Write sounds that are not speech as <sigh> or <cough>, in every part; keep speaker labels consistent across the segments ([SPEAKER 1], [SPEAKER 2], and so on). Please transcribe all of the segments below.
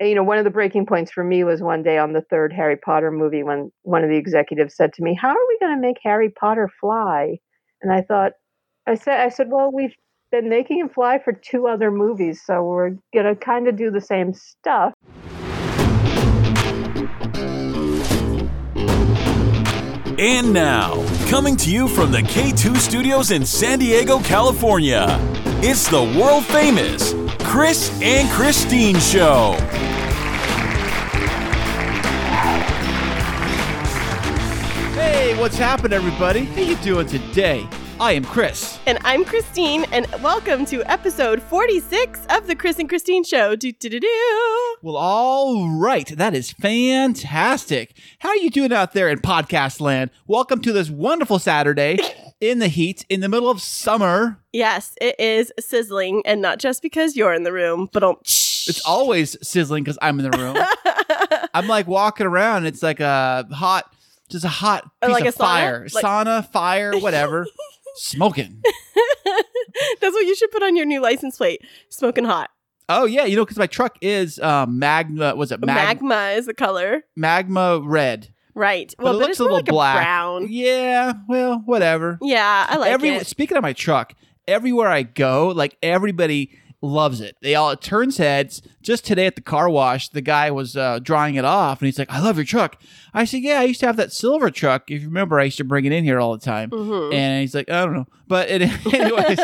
[SPEAKER 1] you know, one of the breaking points for me was one day on the third Harry Potter movie when one of the executives said to me, "How are we going to make Harry Potter fly?" And I thought, I said, I said, well, we've been making him fly for two other movies, so we're going to kind of do the same stuff.
[SPEAKER 2] And now, coming to you from the K2 studios in San Diego, California, it's the world famous Kris and Kristine Show.
[SPEAKER 3] Hey, what's happening, everybody? How you doing today? I am Kris.
[SPEAKER 4] And I'm Kristine, and welcome to episode 46 of the Kris and Kristine Show. Do do do do.
[SPEAKER 3] Well, all right, that is fantastic. How are you doing out there in podcast land? Welcome to this wonderful Saturday <laughs> in the heat, in the middle of summer.
[SPEAKER 4] Yes, it is sizzling, and not just because you're in the room, but um,
[SPEAKER 3] It's always sizzling because I'm in the room. <laughs> I'm like walking around. It's like a hot, just a hot piece
[SPEAKER 4] like
[SPEAKER 3] of fire,
[SPEAKER 4] Like-
[SPEAKER 3] sauna, fire, whatever, <laughs> smoking. <laughs>
[SPEAKER 4] That's what you should put on your new license plate. Smoking hot.
[SPEAKER 3] Oh yeah, you know because my truck is um, magma. Was it mag-
[SPEAKER 4] Magma is the color.
[SPEAKER 3] magma red?
[SPEAKER 4] Right.
[SPEAKER 3] But
[SPEAKER 4] well,
[SPEAKER 3] it
[SPEAKER 4] but
[SPEAKER 3] looks a little
[SPEAKER 4] like
[SPEAKER 3] black.
[SPEAKER 4] a brown.
[SPEAKER 3] Yeah, well, whatever.
[SPEAKER 4] Yeah, I like
[SPEAKER 3] Every
[SPEAKER 4] it.
[SPEAKER 3] speaking of my truck, everywhere I go, like everybody loves it. They all it turns heads. Just today at the car wash, the guy was uh, drawing it off, and he's like, "I love your truck." I said, "Yeah, I used to have that silver truck. If you remember, I used to bring it in here all the time."
[SPEAKER 4] Mhm.
[SPEAKER 3] And he's like, "I don't know," but it, <laughs> anyways,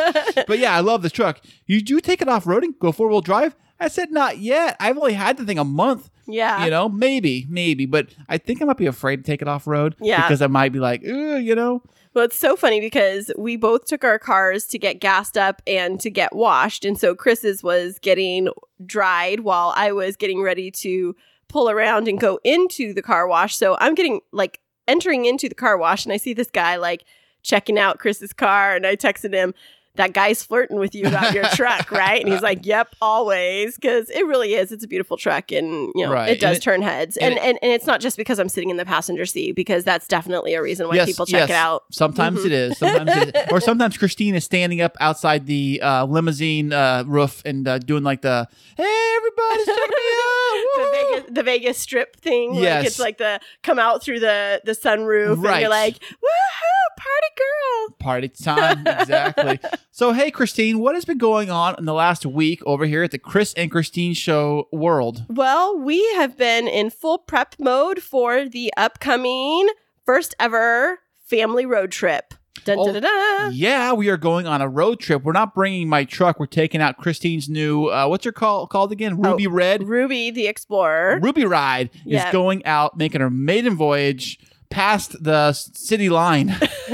[SPEAKER 3] but yeah, I love this truck. You do take it off roading, go four wheel drive. I said, "Not yet. I've only had the thing a month."
[SPEAKER 4] Yeah.
[SPEAKER 3] you know, maybe, maybe, but I think I might be afraid to take it off road.
[SPEAKER 4] Yeah.
[SPEAKER 3] because I might be like, you know,
[SPEAKER 4] Well, it's so funny because we both took our cars to get gassed up and to get washed. And so Kris's was getting dried while I was getting ready to pull around and go into the car wash. So I'm getting like entering into the car wash and I see this guy like checking out Kris's car. And I texted him, that guy's flirting with you about your <laughs> truck, right? And he's like, "Yep, always," because it really is. It's a beautiful truck, and you know
[SPEAKER 3] Right.
[SPEAKER 4] it does
[SPEAKER 3] it-
[SPEAKER 4] turn heads.
[SPEAKER 3] and
[SPEAKER 4] And and, and it's not just because I'm sitting in the passenger seat, because that's definitely a reason why
[SPEAKER 3] yes,
[SPEAKER 4] people check
[SPEAKER 3] yes.
[SPEAKER 4] it out.
[SPEAKER 3] Sometimes
[SPEAKER 4] Mhm.
[SPEAKER 3] it is, sometimes it is. <laughs> or sometimes Kristine is standing up outside the uh, limousine uh, roof and uh, doing like the "Hey, everybody's checking me <laughs> out!"
[SPEAKER 4] the! Vegas, the Vegas Strip thing.
[SPEAKER 3] Yes.
[SPEAKER 4] Like it's like the come out through the the sunroof, and you're like, woohoo, party girl.
[SPEAKER 3] Party time, exactly. So, hey, Kristine, what has been going on in the last week over here at the Kris and Kristine Show world?
[SPEAKER 4] Well, we have been in full prep mode for the upcoming first ever family road trip. Dun,
[SPEAKER 3] Oh,
[SPEAKER 4] dun, dun, dun.
[SPEAKER 3] Yeah, we are going on a road trip. We're not bringing my truck. We're taking out Kristine's new, uh, what's her call called again?
[SPEAKER 4] Oh,
[SPEAKER 3] Ruby Red.
[SPEAKER 4] Ruby the Explorer.
[SPEAKER 3] Ruby Ride is going out, making her maiden voyage past the city line. <laughs>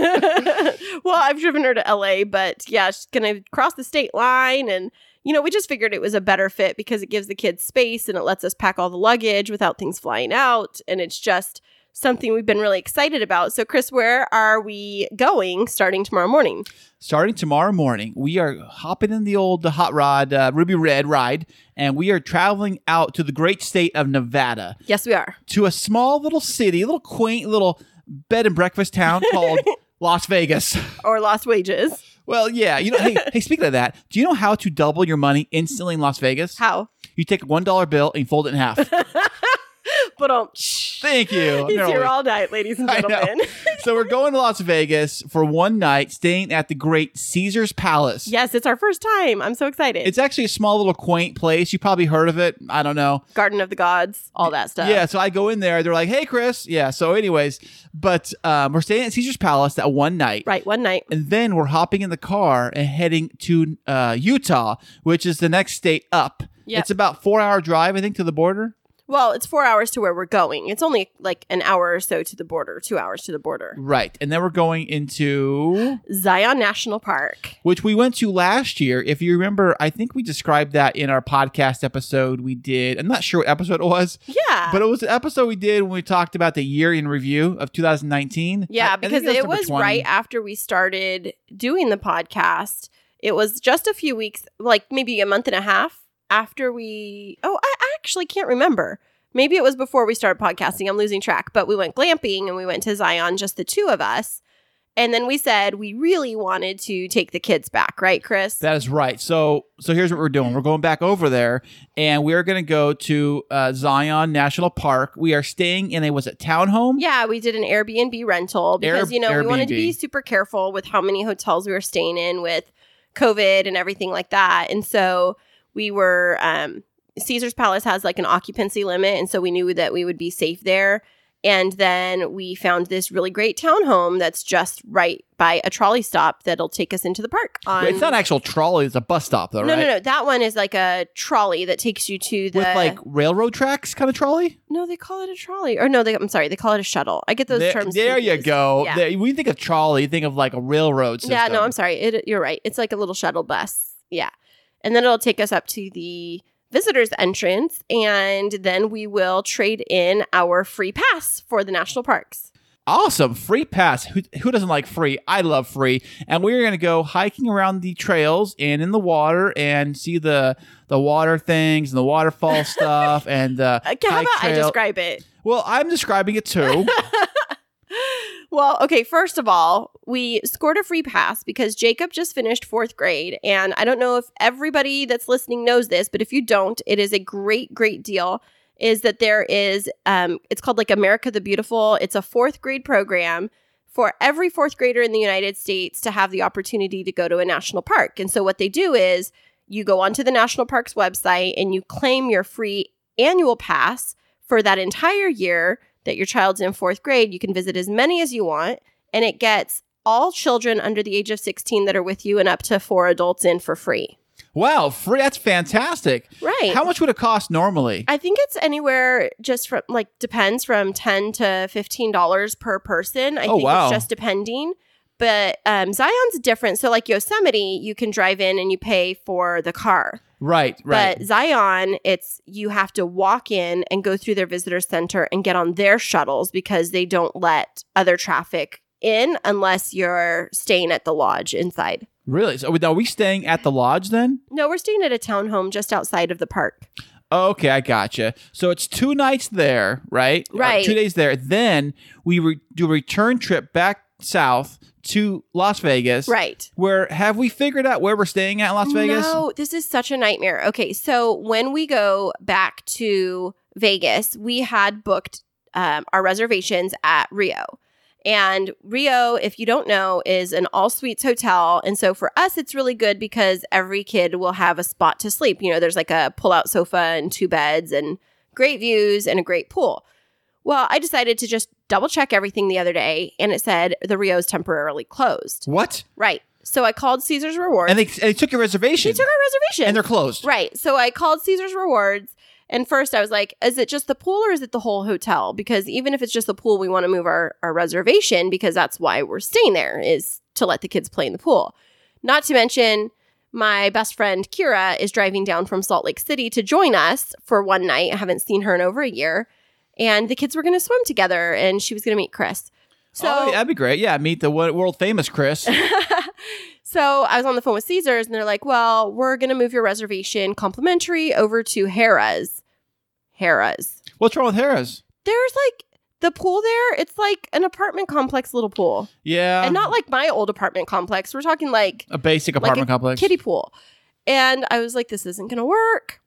[SPEAKER 4] well, I've driven her to LA, but yeah, she's gonna cross the state line and you know, we just figured it was a better fit because it gives the kids space and it lets us pack all the luggage without things flying out. And it's just something we've been really excited about. So, Kris, where are we going starting tomorrow morning?
[SPEAKER 3] Starting tomorrow morning, we are hopping in the old hot rod uh, Ruby Red ride, and we are traveling out to the great state of Nevada
[SPEAKER 4] Yes, we are.
[SPEAKER 3] to a small little city, a little quaint little bed and breakfast town <laughs> called Las Vegas. <laughs>
[SPEAKER 4] Or Lost Wages.
[SPEAKER 3] Well, yeah, you know. hey, <laughs> hey, speaking of that, do you know how to double your money instantly in Las Vegas?
[SPEAKER 4] How?
[SPEAKER 3] You take a one dollar bill and fold it in half. <laughs>
[SPEAKER 4] But um,
[SPEAKER 3] Thank you. <laughs>
[SPEAKER 4] he's here all night, ladies and gentlemen.
[SPEAKER 3] so we're going to Las Vegas for one night, staying at the great Caesar's Palace.
[SPEAKER 4] yes, it's our first time. I'm so excited.
[SPEAKER 3] It's actually a small little quaint place. You probably heard of it. I don't know.
[SPEAKER 4] Garden of the Gods, all that stuff.
[SPEAKER 3] Yeah, so I go in there. They're like, "Hey, Kris." Yeah. So, anyways, but um, we're staying at Caesar's Palace that one night,
[SPEAKER 4] Right, one night.
[SPEAKER 3] and then we're hopping in the car and heading to uh, Utah, which is the next state up.
[SPEAKER 4] Yep.
[SPEAKER 3] It's about four hour drive, I think, to the border.
[SPEAKER 4] Well, it's four hours to where we're going. It's only like an hour or so to the border, two hours to the border.
[SPEAKER 3] Right, and then we're going into
[SPEAKER 4] Zion National Park.
[SPEAKER 3] which we went to last year. If you remember, I think we described that in our podcast episode we did. I'm not sure what episode it was,
[SPEAKER 4] Yeah.
[SPEAKER 3] but it was an episode we did when we talked about the year in review of 2019. I-
[SPEAKER 4] yeah,
[SPEAKER 3] I
[SPEAKER 4] because it
[SPEAKER 3] number
[SPEAKER 4] was right after we started doing the podcast. It was just a few weeks, like maybe a month and a half after we. Oh, I actually can't remember. Maybe it was before we started podcasting. I'm losing track, but we went glamping and we went to Zion, just the two of us. And then we said we really wanted to take the kids back, right, Kris?
[SPEAKER 3] That is right. So so here's what we're doing. We're going back over there, and we're going to go to uh, Zion National Park. We are staying in a was it townhome?
[SPEAKER 4] yeah, we did an Airbnb rental because,
[SPEAKER 3] Air-
[SPEAKER 4] you know, we wanted to be super careful with how many hotels we were staying in with COVID and everything like that. And so we were, um, Caesar's Palace has like an occupancy limit. And so we knew that we would be safe there. And then we found this really great townhome that's just right by a trolley stop that'll take us into the park. On,
[SPEAKER 3] It's not an actual trolley. It's a bus stop though,
[SPEAKER 4] no,
[SPEAKER 3] right?
[SPEAKER 4] no, no. That one is like a trolley that takes you to the.
[SPEAKER 3] With like railroad tracks kind of trolley.
[SPEAKER 4] no, they call it a trolley. Or no, they, I'm sorry, they call it a shuttle. I get those
[SPEAKER 3] there
[SPEAKER 4] terms.
[SPEAKER 3] there you go.
[SPEAKER 4] Yeah.
[SPEAKER 3] There- when you think of trolley, you think of like a railroad system.
[SPEAKER 4] Yeah, no, I'm sorry. It, you're right. It's like a little shuttle bus. Yeah. And then it'll take us up to the visitors entrance and then we will trade in our free pass for the national parks.
[SPEAKER 3] Awesome. Free pass. Who, who doesn't like free? I love free. And we're going to go hiking around the trails and in the water and see the the water things and the waterfall <laughs> stuff and
[SPEAKER 4] Uh, how about I
[SPEAKER 3] trail.
[SPEAKER 4] describe it?
[SPEAKER 3] Well, I'm describing it too. <laughs>
[SPEAKER 4] Well, okay, first of all, we scored a free pass because Jacob just finished fourth grade. And I don't know if everybody that's listening knows this, but if you don't, it is a great, great deal. Is that there is, um, it's called like America the Beautiful. It's a fourth grade program for every fourth grader in the United States to have the opportunity to go to a national park. And so what they do is you go onto the national parks website and you claim your free annual pass for that entire year that your child's in fourth grade. You can visit as many as you want, and it gets all children under the age of 16 that are with you and up to four adults in for free.
[SPEAKER 3] wow, free. That's fantastic.
[SPEAKER 4] Right.
[SPEAKER 3] How much would it cost normally?
[SPEAKER 4] I think it's anywhere just from like depends from ten to fifteen dollars per person. I
[SPEAKER 3] Oh,
[SPEAKER 4] think
[SPEAKER 3] wow.
[SPEAKER 4] it's just depending. But um, Zion's different. So like Yosemite, you can drive in and you pay for the car.
[SPEAKER 3] Right, right.
[SPEAKER 4] But Zion, it's you have to walk in and go through their visitor center and get on their shuttles because they don't let other traffic in unless you're staying at the lodge inside.
[SPEAKER 3] really? So are we staying at the lodge then?
[SPEAKER 4] No, we're staying at a townhome just outside of the park.
[SPEAKER 3] Oh, okay, I gotcha. So it's two nights there, right?
[SPEAKER 4] Right.
[SPEAKER 3] two days there. Then we re- do a return trip back south to Las Vegas.
[SPEAKER 4] Right.
[SPEAKER 3] Where have we figured out where we're staying at in Las Vegas?
[SPEAKER 4] No, this is such a nightmare. Okay, so when we go back to Vegas, we had booked um, our reservations at Rio. And Rio, if you don't know, is an all suites hotel. And so for us, it's really good because every kid will have a spot to sleep. You know, there's like a pull out sofa and two beds and great views and a great pool. Well, I decided to just double check everything the other day and it said the Rio is temporarily closed.
[SPEAKER 3] What?
[SPEAKER 4] Right. So I called Caesar's Rewards.
[SPEAKER 3] And they, and they took your reservation.
[SPEAKER 4] They took our reservation.
[SPEAKER 3] and they're closed.
[SPEAKER 4] Right. So I called Caesar's Rewards. And first I was like, is it just the pool or is it the whole hotel? Because even if it's just the pool, we want to move our, our reservation because that's why we're staying there is to let the kids play in the pool. Not to mention, my best friend Kira is driving down from Salt Lake City to join us for one night. I haven't seen her in over a year. And the kids were going to swim together and she was going to meet Kris. So
[SPEAKER 3] oh, that'd be great. Yeah, meet the world famous Kris. <laughs>
[SPEAKER 4] so I was on the phone with Caesars and they're like, well, we're going to move your reservation complimentary over to Harrah's. Harrah's.
[SPEAKER 3] What's wrong with Harrah's?
[SPEAKER 4] There's like the pool there, it's like an apartment complex little pool.
[SPEAKER 3] Yeah,
[SPEAKER 4] and not like my old apartment complex. We're talking like
[SPEAKER 3] a basic
[SPEAKER 4] like
[SPEAKER 3] apartment
[SPEAKER 4] a
[SPEAKER 3] complex.
[SPEAKER 4] kiddie pool. And I was like, this isn't going to work.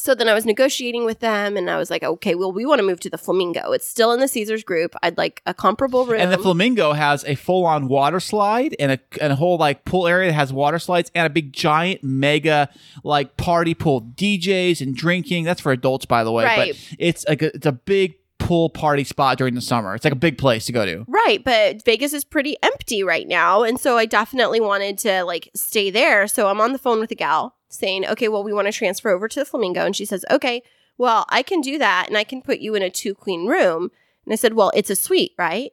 [SPEAKER 4] So then I was negotiating with them and I was like, okay, well, we want to move to the Flamingo. It's still in the Caesars group. I'd like a comparable room.
[SPEAKER 3] And the Flamingo has a full-on water slide and a and a whole like pool area that has water slides and a big giant mega like party pool, DJs and drinking. That's for adults, by the way.
[SPEAKER 4] Right.
[SPEAKER 3] But it's like a, it's a big pool party spot during the summer. It's like a big place to go to.
[SPEAKER 4] Right, but Vegas is pretty empty right now, and so I definitely wanted to like stay there. So I'm on the phone with a gal saying, "Okay, well, we want to transfer over to the Flamingo," and she says, "Okay, well, I can do that, and I can put you in a two queen room." And I said, "Well, it's a suite, right?"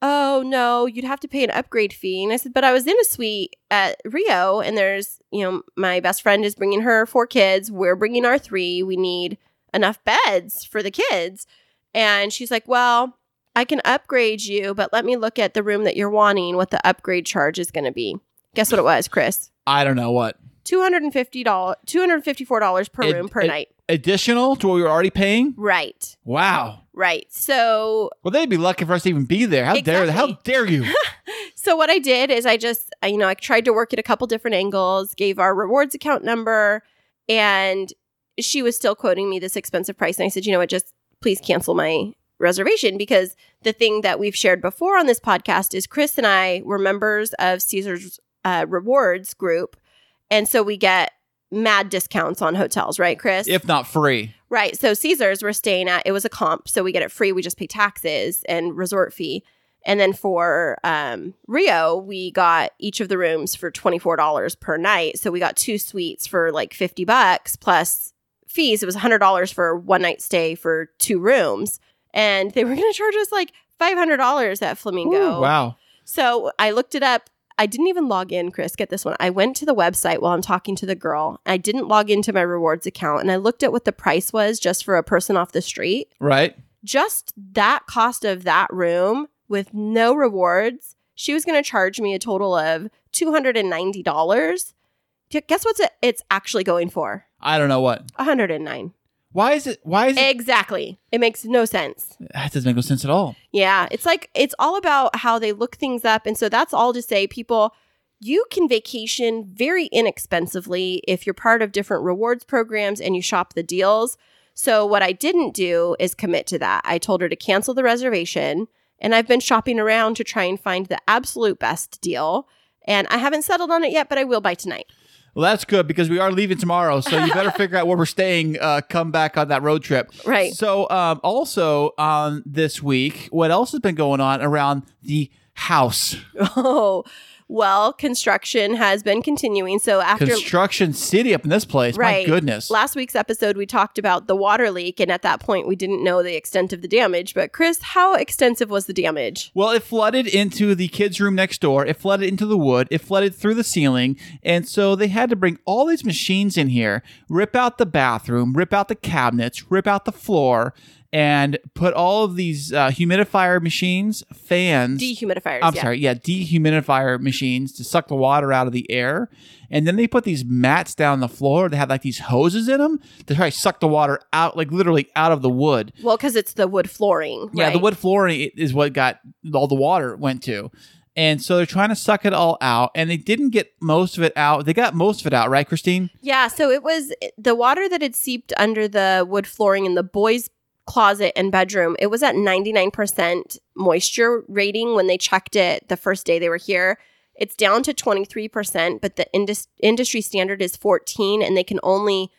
[SPEAKER 4] Oh no, you'd have to pay an upgrade fee. And I said, "But I was in a suite at Rio, and there's, you know, my best friend is bringing her four kids. We're bringing our three. We need enough beds for the kids." And she's like, "Well." I can upgrade you, but let me look at the room that you're wanting, what the upgrade charge is going to be. Guess what it was, Kris?
[SPEAKER 3] I don't know what
[SPEAKER 4] $250, $254 per room per night.
[SPEAKER 3] additional to what we were already paying.
[SPEAKER 4] Right.
[SPEAKER 3] Wow.
[SPEAKER 4] Right. So
[SPEAKER 3] Well, they'd be lucky for us to even be there. How dare how dare you? <laughs>
[SPEAKER 4] So what I did is I just, you know, I tried to work at a couple different angles, gave our rewards account number, and she was still quoting me this expensive price. And I said, you know what, just please cancel my reservation because the thing that we've shared before on this podcast is Kris and I were members of Caesar's uh, rewards group. And so we get mad discounts on hotels, right, Kris?
[SPEAKER 3] If not free.
[SPEAKER 4] Right. So Caesars we're staying at, it was a comp. So we get it free. We just pay taxes and resort fee. And then for um, Rio, we got each of the rooms for $24 per night. So we got two suites for like 50 bucks plus fees. It was $100 for one night stay for two rooms. And they were going to charge us like $500 at Flamingo.
[SPEAKER 3] Ooh, wow.
[SPEAKER 4] So I looked it up. I didn't even log in, Kris. Get this one. I went to the website while I'm talking to the girl. I didn't log into my rewards account and I looked at what the price was just for a person off the street.
[SPEAKER 3] Right.
[SPEAKER 4] Just that cost of that room with no rewards, she was going to charge me a total of $290. Guess what's it, it's actually going for?
[SPEAKER 3] I don't know what.
[SPEAKER 4] 109.
[SPEAKER 3] Why is it? Why is it?
[SPEAKER 4] Exactly. It makes no sense.
[SPEAKER 3] That doesn't make no sense at all.
[SPEAKER 4] Yeah, it's like it's all about how they look things up. And so that's all to say people you can vacation very inexpensively if you're part of different rewards programs and you shop the deals. So what I didn't do is commit to that. I told her to cancel the reservation and I've been shopping around to try and find the absolute best deal. And I haven't settled on it yet, but I will by tonight.
[SPEAKER 3] Well, that's good because we are leaving tomorrow, so you better <laughs> figure out where we're staying. Uh, come back on that road trip,
[SPEAKER 4] Right.
[SPEAKER 3] So, um, also um, this week, what else has been going on around the house <laughs>
[SPEAKER 4] Oh, well, construction has been continuing. So after
[SPEAKER 3] construction city up in this place?
[SPEAKER 4] Right.
[SPEAKER 3] My goodness.
[SPEAKER 4] Last week's episode, we talked about the water leak, and at that point, we didn't know the extent of the damage. But, Kris, how extensive was the damage?
[SPEAKER 3] Well, it flooded into the kids' room next door. It flooded into the wood. It flooded through the ceiling. And so they had to bring all these machines in here, rip out the bathroom, rip out the cabinets, rip out the floor, and put all of these uh, humidifier machines, fans.
[SPEAKER 4] Dehumidifiers.
[SPEAKER 3] I'm
[SPEAKER 4] yeah.
[SPEAKER 3] sorry, yeah, dehumidifier machines to suck the water out of the air. And then they put these mats down the floor. They had like these hoses in them to try to suck the water out, like literally out of the wood.
[SPEAKER 4] Well, because it's the wood flooring.
[SPEAKER 3] Yeah, the wood flooring is what got all the water went to. And so they're trying to suck it all out, and they didn't get most of it out. They got most of it out, right, Kristine?
[SPEAKER 4] Yeah, so it was the water that had seeped under the wood flooring in the boys' closet and bedroom. It was at 99% moisture rating when they checked it the first day they were here. It's down to 23%, but the indus- industry standard is 14 and they can only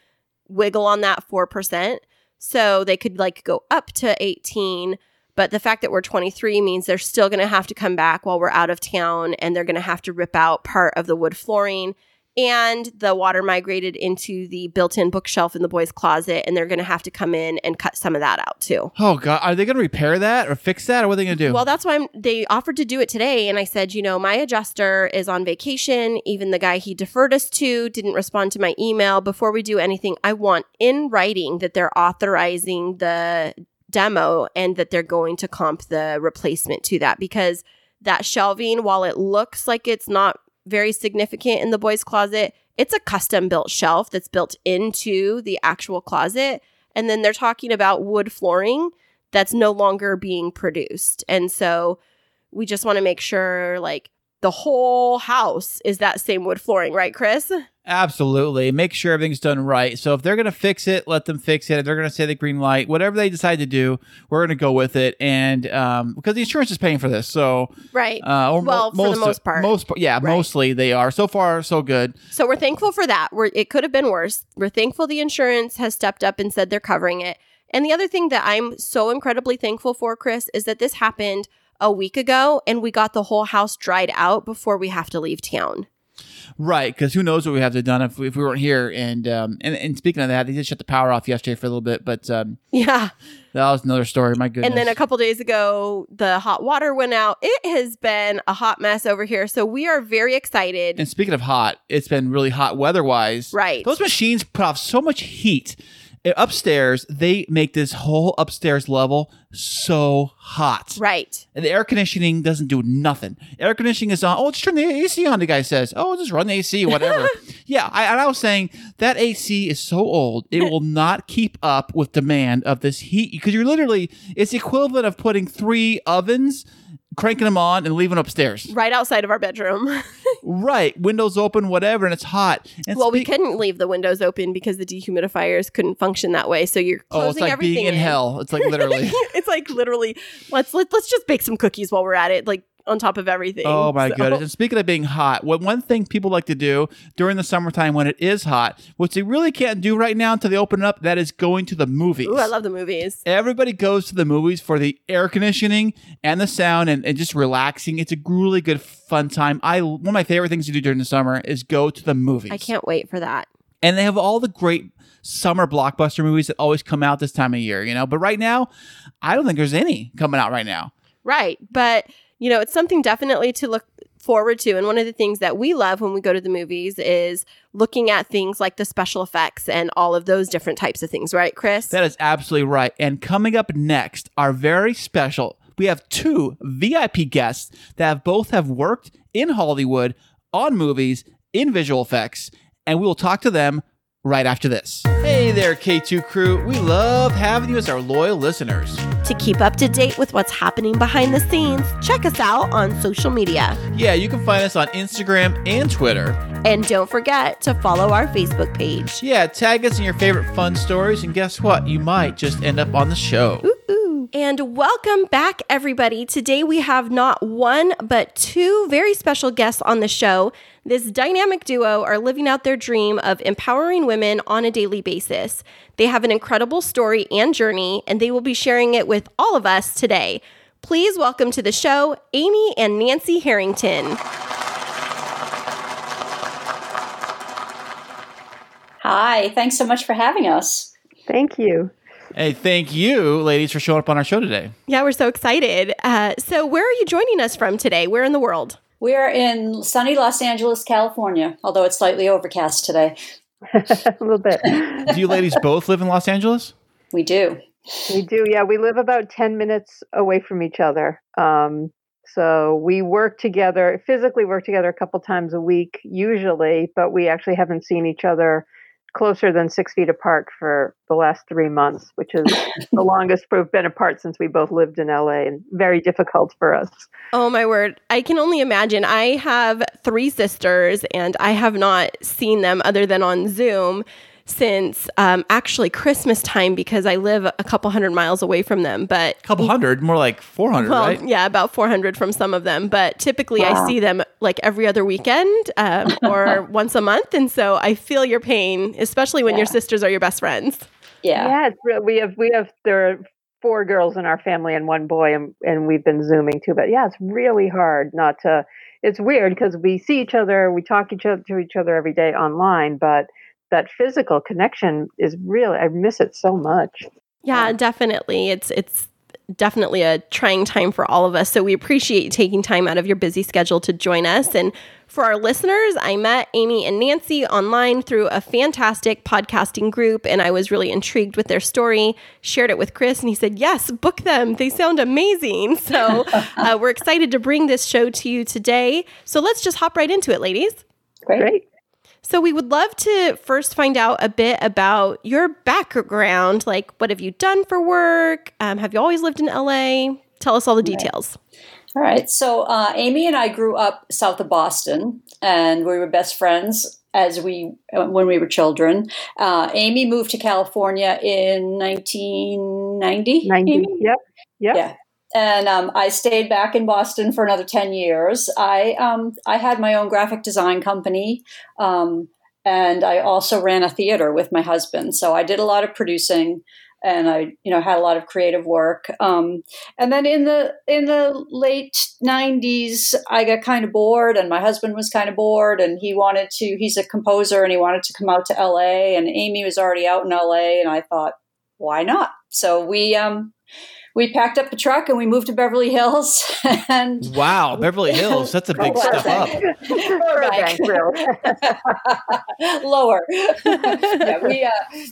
[SPEAKER 4] wiggle on that 4%. So they could like go up to 18, but the fact that we're 23 means they're still going to have to come back while we're out of town and they're going to have to rip out part of the wood flooring and the water migrated into the built-in bookshelf in the boys' closet and they're going to have to come in and cut some of that out too.
[SPEAKER 3] Oh God, are they going to repair that or fix that, or what are they going to do?
[SPEAKER 4] Well, that's why I'm, they offered to do it today and I said, you know, my adjuster is on vacation. Even the guy he deferred us to didn't respond to my email. Before we do anything, I want in writing that they're authorizing the demo and that they're going to comp the replacement to that because that shelving, while it looks like it's not very significant in the boys' closet, it's a custom built shelf that's built into the actual closet. And then they're talking about wood flooring that's no longer being produced. And so we just want to make sure like the whole house is that same wood flooring, right, Kris?
[SPEAKER 3] Absolutely. Make sure everything's done right. So if they're going to fix it, let them fix it. If they're going to say the green light, whatever they decide to do, we're going to go with it. And um, because the insurance is paying for this, so
[SPEAKER 4] Right.
[SPEAKER 3] uh, or mo-
[SPEAKER 4] Well, for the most part.
[SPEAKER 3] most yeah,
[SPEAKER 4] Right.
[SPEAKER 3] mostly they are. So far, so good.
[SPEAKER 4] So we're thankful for that. We're, it could have been worse. We're thankful the insurance has stepped up and said they're covering it. And the other thing that I'm so incredibly thankful for, Kris, is that this happened a week ago and we got the whole house dried out before we have to leave town.
[SPEAKER 3] Right, because who knows what we have to have done if, if we weren't here. And, um, and and speaking of that, they did shut the power off yesterday for a little bit, but um,
[SPEAKER 4] Yeah.
[SPEAKER 3] that was another story. My goodness.
[SPEAKER 4] And then a couple days ago, the hot water went out. It has been a hot mess over here. So we are very excited.
[SPEAKER 3] And speaking of hot, it's been really hot weather wise.
[SPEAKER 4] Right.
[SPEAKER 3] Those machines put off so much heat. Uh, Upstairs, they make this whole upstairs level so hot.
[SPEAKER 4] right.
[SPEAKER 3] And the air conditioning doesn't do nothing. Air conditioning is on. Oh, just turn the AC on. The guy says, "Oh, just run the AC, whatever." <laughs> yeah, I, and I was saying that AC is so old it will <laughs> not keep up with demand of this heat because you're literally it's the equivalent of putting three ovens cranking them on and leaving upstairs.
[SPEAKER 4] right outside of our bedroom. <laughs>
[SPEAKER 3] Right, windows open, whatever, and it's hot. And
[SPEAKER 4] well, we couldn't leave the windows open because the dehumidifiers couldn't function that way. So you're closing Oh,
[SPEAKER 3] it's like
[SPEAKER 4] everything
[SPEAKER 3] being in, hell. It's like literally. <laughs>
[SPEAKER 4] it's like literally let's let, let's just bake some cookies while we're at it, like on top of everything.
[SPEAKER 3] Oh my
[SPEAKER 4] So-
[SPEAKER 3] goodness! And speaking of being hot, what one thing people like to do during the summertime when it is hot, which they really can't do right now until they open up, that is going to the movies.
[SPEAKER 4] Ooh, I love the movies.
[SPEAKER 3] Everybody goes to the movies for the air conditioning and the sound and, and just relaxing. It's a really good fun time. I one of my favorite things to do during the summer is go to the movies.
[SPEAKER 4] I can't wait for that.
[SPEAKER 3] and they have all the great summer blockbuster movies that always come out this time of year, you know. But right now, I don't think there's any coming out right now.
[SPEAKER 4] Right. But, you know, it's something definitely to look forward to. And one of the things that we love when we go to the movies is looking at things like the special effects and all of those different types of things, right, Kris?
[SPEAKER 3] That is absolutely right. And coming up next, our very special, we have two VIP guests that have both have worked in Hollywood on movies in visual effects, and we will talk to them right after this. Hey there, K2 crew. We love having you as our loyal listeners.
[SPEAKER 4] to keep up to date with what's happening behind the scenes, check us out on social media.
[SPEAKER 3] Yeah, you can find us on Instagram and Twitter.
[SPEAKER 4] And don't forget to follow our Facebook page.
[SPEAKER 3] Yeah, tag us in your favorite fun stories, and guess what? You might just end up on the show. Ooh.
[SPEAKER 4] And welcome back, everybody. Today we have not one, but two very special guests on the show. This dynamic duo are living out their dream of empowering women on a daily basis. They have an incredible story and journey, and they will be sharing it with all of us today. Please welcome to the show Amy and Nancy Harrington.
[SPEAKER 5] Hi, thanks so much for having us.
[SPEAKER 1] Thank you.
[SPEAKER 3] Hey, thank you, ladies, for showing up on our show today.
[SPEAKER 4] Yeah, we're so excited. Uh, so, where are you joining us from today? Where in the world?
[SPEAKER 5] We are in sunny Los Angeles, California, although it's slightly overcast today. <laughs>
[SPEAKER 1] a little bit.
[SPEAKER 3] Do you ladies both live in Los Angeles?
[SPEAKER 5] We do.
[SPEAKER 1] We do, yeah. We live about 10 minutes away from each other. Um, so we work together, physically work together a couple times a week, usually, but we actually haven't seen each other closer than six feet apart for the last three months, which is the <laughs> longest we've been apart since we both lived in LA and very difficult for us.
[SPEAKER 4] Oh my word. I can only imagine. I have three sisters and I have not seen them other than on Zoom since um, actually Christmas time because I live a couple hundred miles away from them. But
[SPEAKER 3] A couple hundred, more like 400,
[SPEAKER 4] well,
[SPEAKER 3] right?
[SPEAKER 4] yeah, about 400 from some of them. But typically I see them like every other weekend um, <laughs> or once a month. And so I feel your pain, especially when your sisters are your best friends.
[SPEAKER 5] Yeah.
[SPEAKER 1] Yeah, it's real. We have we have there are four girls in our family and one boy, and and we've been zooming too. But yeah, it's really hard not to. It's weird because we see each other, we talk each other to each other every day online, but that physical connection is really I miss it so much.
[SPEAKER 4] Yeah, definitely. It's it's definitely a trying time for all of us. So we appreciate you taking time out of your busy schedule to join us. And for our listeners, I met Amy and Nancy online through a fantastic podcasting group, and I was really intrigued with their story. Shared it with Kris, and he said, "Yes, book them. They sound amazing." <laughs> So uh, we're excited to bring this show to you today. So let's just hop right into it, ladies.
[SPEAKER 5] Great.
[SPEAKER 1] Great.
[SPEAKER 4] So, we would love to first find out a bit about your background. Like, what have you done for work? Um, have you always lived in LA? Tell us all the details.
[SPEAKER 5] All right. So uh, Amy and I grew up south of Boston, and we were best friends as we when we were children. Uh, Amy moved to California in 1990.
[SPEAKER 1] 90.
[SPEAKER 5] Amy?
[SPEAKER 1] Yep. Yep.
[SPEAKER 5] Yeah. And um, I stayed back in Boston for another ten years. I um, I had my own graphic design company, um, and I also ran a theater with my husband. So I did a lot of producing, and I you know had a lot of creative work. Um, and then in the in the late '90s, I got kind of bored, and my husband was kind of bored, and he wanted to. He's a composer, and he wanted to come out to LA. And Amy was already out in LA, and I thought, why not? So we um, we packed up the truck and we moved to Beverly Hills <laughs> and
[SPEAKER 3] Wow, Beverly Hills. That's a big step up.
[SPEAKER 1] Burbank, <laughs>
[SPEAKER 5] lower. <laughs> yeah, we uh,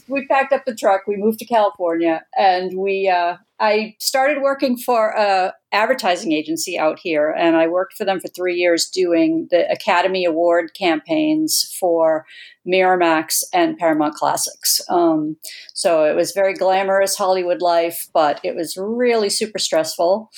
[SPEAKER 5] we packed up the truck. We moved to California, and we uh, I started working for a advertising agency out here, and I worked for them for three years doing the Academy Award campaigns for Miramax and Paramount Classics. Um, so it was very glamorous Hollywood life, but it was really super stressful.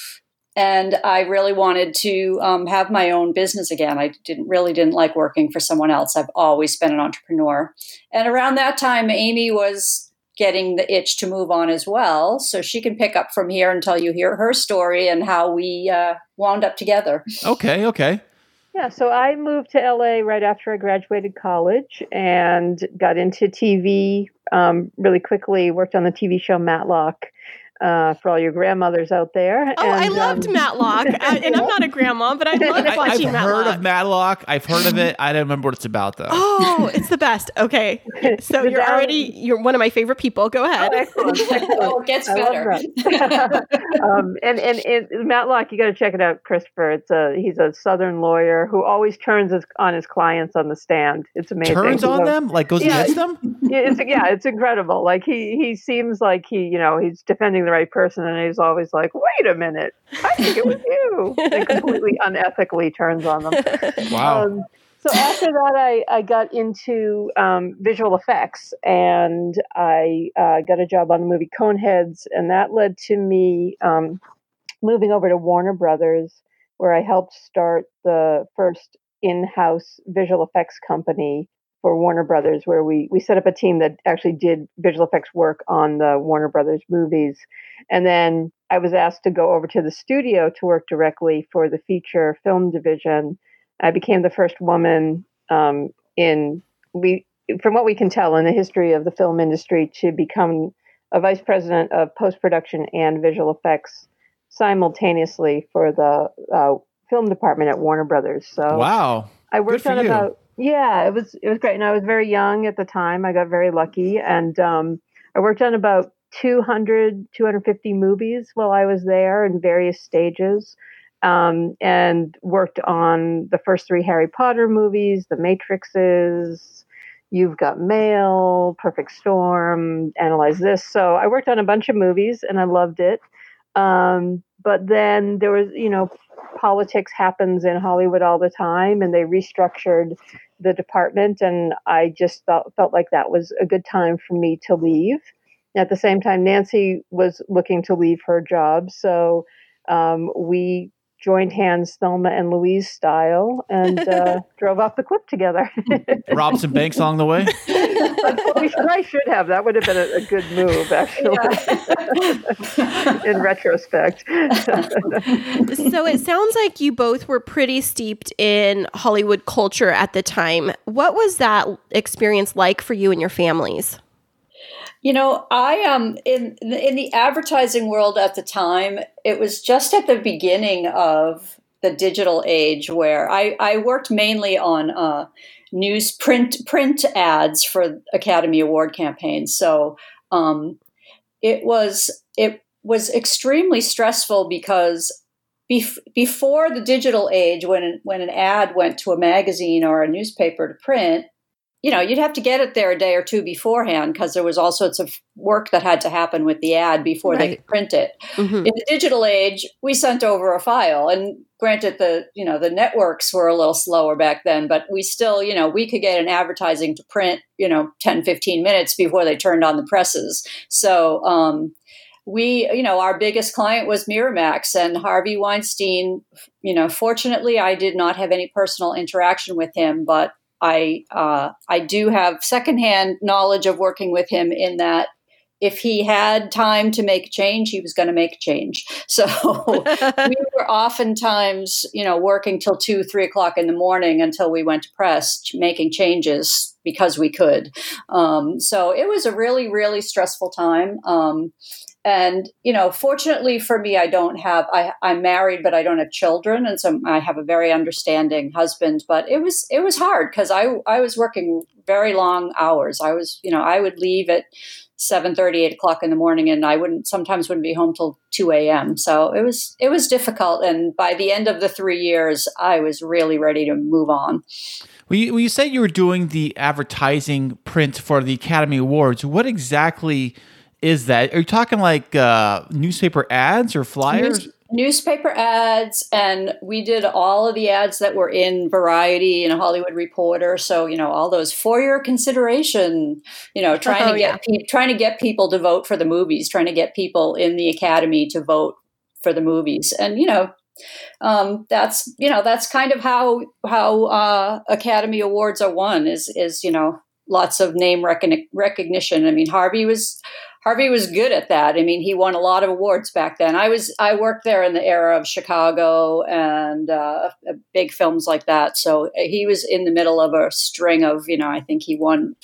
[SPEAKER 5] and I really wanted to um, have my own business again. I didn't really didn't like working for someone else. I've always been an entrepreneur, and around that time, Amy was getting the itch to move on as well. So she can pick up from here until you hear her story and how we uh, wound up together.
[SPEAKER 3] Okay, okay.
[SPEAKER 1] Yeah, so I moved to LA right after I graduated college and got into TV um, really quickly. Worked on the TV show Matlock uh, for all your grandmothers out there.
[SPEAKER 4] Oh, I loved um, Matlock, I, and I'm not a grandma, but I <laughs> loved
[SPEAKER 3] I,
[SPEAKER 4] watching
[SPEAKER 3] I've
[SPEAKER 4] Matlock.
[SPEAKER 3] heard of Matlock. I've heard of it. <laughs> I don't remember what it's about though.
[SPEAKER 4] Oh, <laughs> it's the best. Okay, so you're
[SPEAKER 1] down-
[SPEAKER 4] already you're one of my favorite people. Go ahead.
[SPEAKER 1] excellent, excellent.
[SPEAKER 5] Oh, it gets better.
[SPEAKER 1] um, and, and and Matlock, you got to check it out, Christopher. It's a he's a Southern lawyer who always turns his, on his clients on the stand. It's amazing.
[SPEAKER 3] Turns
[SPEAKER 1] He's
[SPEAKER 3] on
[SPEAKER 1] a-
[SPEAKER 3] them, like goes
[SPEAKER 1] Yeah.
[SPEAKER 3] against them.
[SPEAKER 1] It's yeah, it's incredible. Like he he seems like he you know he's defending the right person, and he's always like, wait a minute, I think it was you. And <laughs> completely unethically turns on them. <laughs>
[SPEAKER 3] Wow.
[SPEAKER 1] Um, so after that, I, I got into um, visual effects and I uh, got a job on the movie Coneheads, and that led to me um, moving over to Warner Brothers, where I helped start the first in-house visual effects company for Warner Brothers, where we we set up a team that actually did visual effects work on the Warner Brothers movies, and then I was asked to go over to the studio to work directly for the feature film division. I became the first woman um, in we, from what we can tell, in the history of the film industry to become a vice president of post production and visual effects simultaneously for the uh, film department at Warner Brothers. So
[SPEAKER 3] Wow.
[SPEAKER 1] I worked on
[SPEAKER 3] you.
[SPEAKER 1] about yeah, it was it was great, and I was very young at the time. I got very lucky, and um, I worked on about 200, 250 movies while I was there in various stages, um, and worked on the first three Harry Potter movies, The Matrixes. You've Got Mail, Perfect Storm, Analyze This. So I worked on a bunch of movies and I loved it. Um, but then there was, you know, politics happens in Hollywood all the time, and they restructured the department, and I just felt felt like that was a good time for me to leave. At the same time, Nancy was looking to leave her job, so um, we joined hands, Thelma and Louise style, and uh, <laughs> drove off the cliff together. <laughs>
[SPEAKER 3] Rob some banks along the way.
[SPEAKER 1] we should, I should have. That would have been a, a good move, actually, <laughs> in retrospect.
[SPEAKER 4] so it sounds like you both were pretty steeped in Hollywood culture at the time. What was that experience like for you and your families?
[SPEAKER 5] You know, I um in in the advertising world at the time, it was just at the beginning of the digital age where I, I worked mainly on uh, news print print ads for Academy Award campaigns. So um, it was it was extremely stressful because bef- before the digital age, when when an ad went to a magazine or a newspaper to print, you know, you'd have to get it there a day or two beforehand because there was all sorts of work that had to happen with the ad before they could print it.
[SPEAKER 4] Mhm.
[SPEAKER 5] In the digital age, we sent over a file, and granted, the you know the networks were a little slower back then, but we still, you know, we could get an advertising to print, you know, 10, 15 minutes before they turned on the presses. So. Um, we, you know, our biggest client was Miramax and Harvey Weinstein. You know, fortunately, I did not have any personal interaction with him, but I uh, I do have secondhand knowledge of working with him in that if he had time to make change, he was going to make change. <laughs> So <laughs> we were oftentimes, you know, working till two, three o'clock in the morning until we went to press, making changes because we could. Um, so it was a really, really stressful time. Um, and you know, fortunately for me, I don't have. I, I'm married, but I don't have children, and so I have a very understanding husband. But it was it was hard because I I was working very long hours. I was you know I would leave at seven thirty eight o'clock in the morning and i wouldn't sometimes wouldn't be home till 2 a.m so it was it was difficult and by the end of the three years i was really ready to move on
[SPEAKER 3] When you, you said you were doing the advertising print for the Academy Awards, what exactly is that? Are you talking like uh, newspaper ads or flyers?
[SPEAKER 5] News- newspaper ads and we did all of the ads that were in variety and hollywood reporter so you know all those for your consideration you know trying
[SPEAKER 4] Oh,
[SPEAKER 5] to get pe- trying to get people to vote for the movies trying to get people in the academy to vote for the movies. And you know, um, that's you know that's kind of how how uh, Academy Awards are won is is you know lots of name recognition. I mean, Harvey was Harvey was good at that. I mean, he won a lot of awards back then. I was I worked there in the era of Chicago and uh, big films like that. So uh, he was in the middle of a string of you know I think he won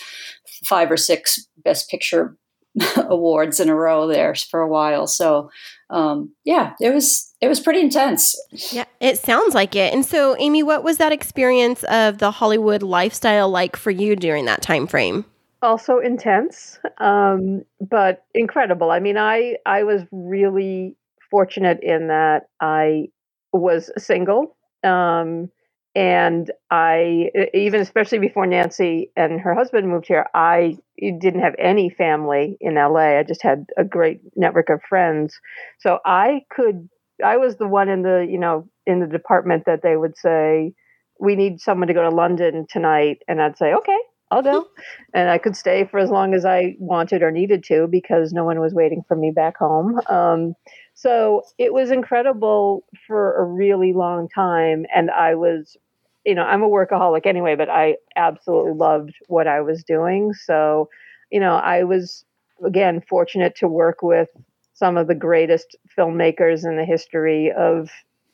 [SPEAKER 5] five or six Best Picture <laughs> awards in a row there for a while. So um, yeah, it was it was pretty intense.
[SPEAKER 4] Yeah, it sounds like it. And so, Amy, what was that experience of the Hollywood lifestyle like for you during that time frame?
[SPEAKER 1] also intense, um, but incredible. I mean, I I was really fortunate in that I was single, um, and I even especially before Nancy and her husband moved here, I didn't have any family in LA. I just had a great network of friends, so I could. I was the one in the you know in the department that they would say we need someone to go to London tonight, and I'd say okay I'll go. <laughs> and I could stay for as long as I wanted or needed to because no one was waiting for me back home. Um, so it was incredible for a really long time. And I was, you know, I'm a workaholic anyway, but I absolutely loved what I was doing. So, you know, I was, again, fortunate to work with some of the greatest filmmakers in the history of,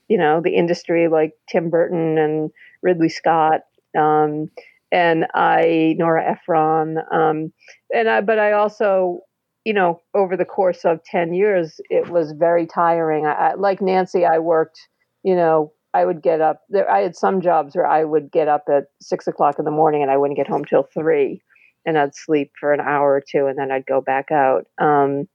[SPEAKER 1] you know, the industry, like Tim Burton and Ridley Scott. Um, and I Nora Ephron, um, and I, but I also, you know, over the course of ten years, it was very tiring. I, I, like Nancy, I worked, you know, I would get up. There, I had some jobs where I would get up at six o'clock in the morning, and I wouldn't get home till three, and I'd sleep for an hour or two, and then I'd go back out. Um,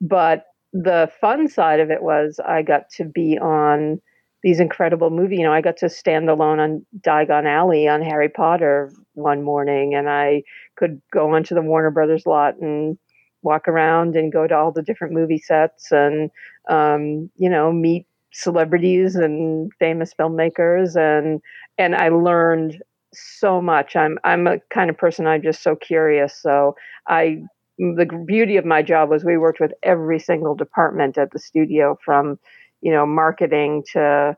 [SPEAKER 1] but the fun side of it was I got to be on these incredible movies. You know, I got to stand alone on Diagon Alley on Harry Potter one morning, and I could go onto the Warner Brothers lot and walk around and go to all the different movie sets and um, you know meet celebrities and famous filmmakers and and I learned so much. I'm I'm a kind of person I'm just so curious. So I the beauty of my job was we worked with every single department at the studio from you know, marketing to,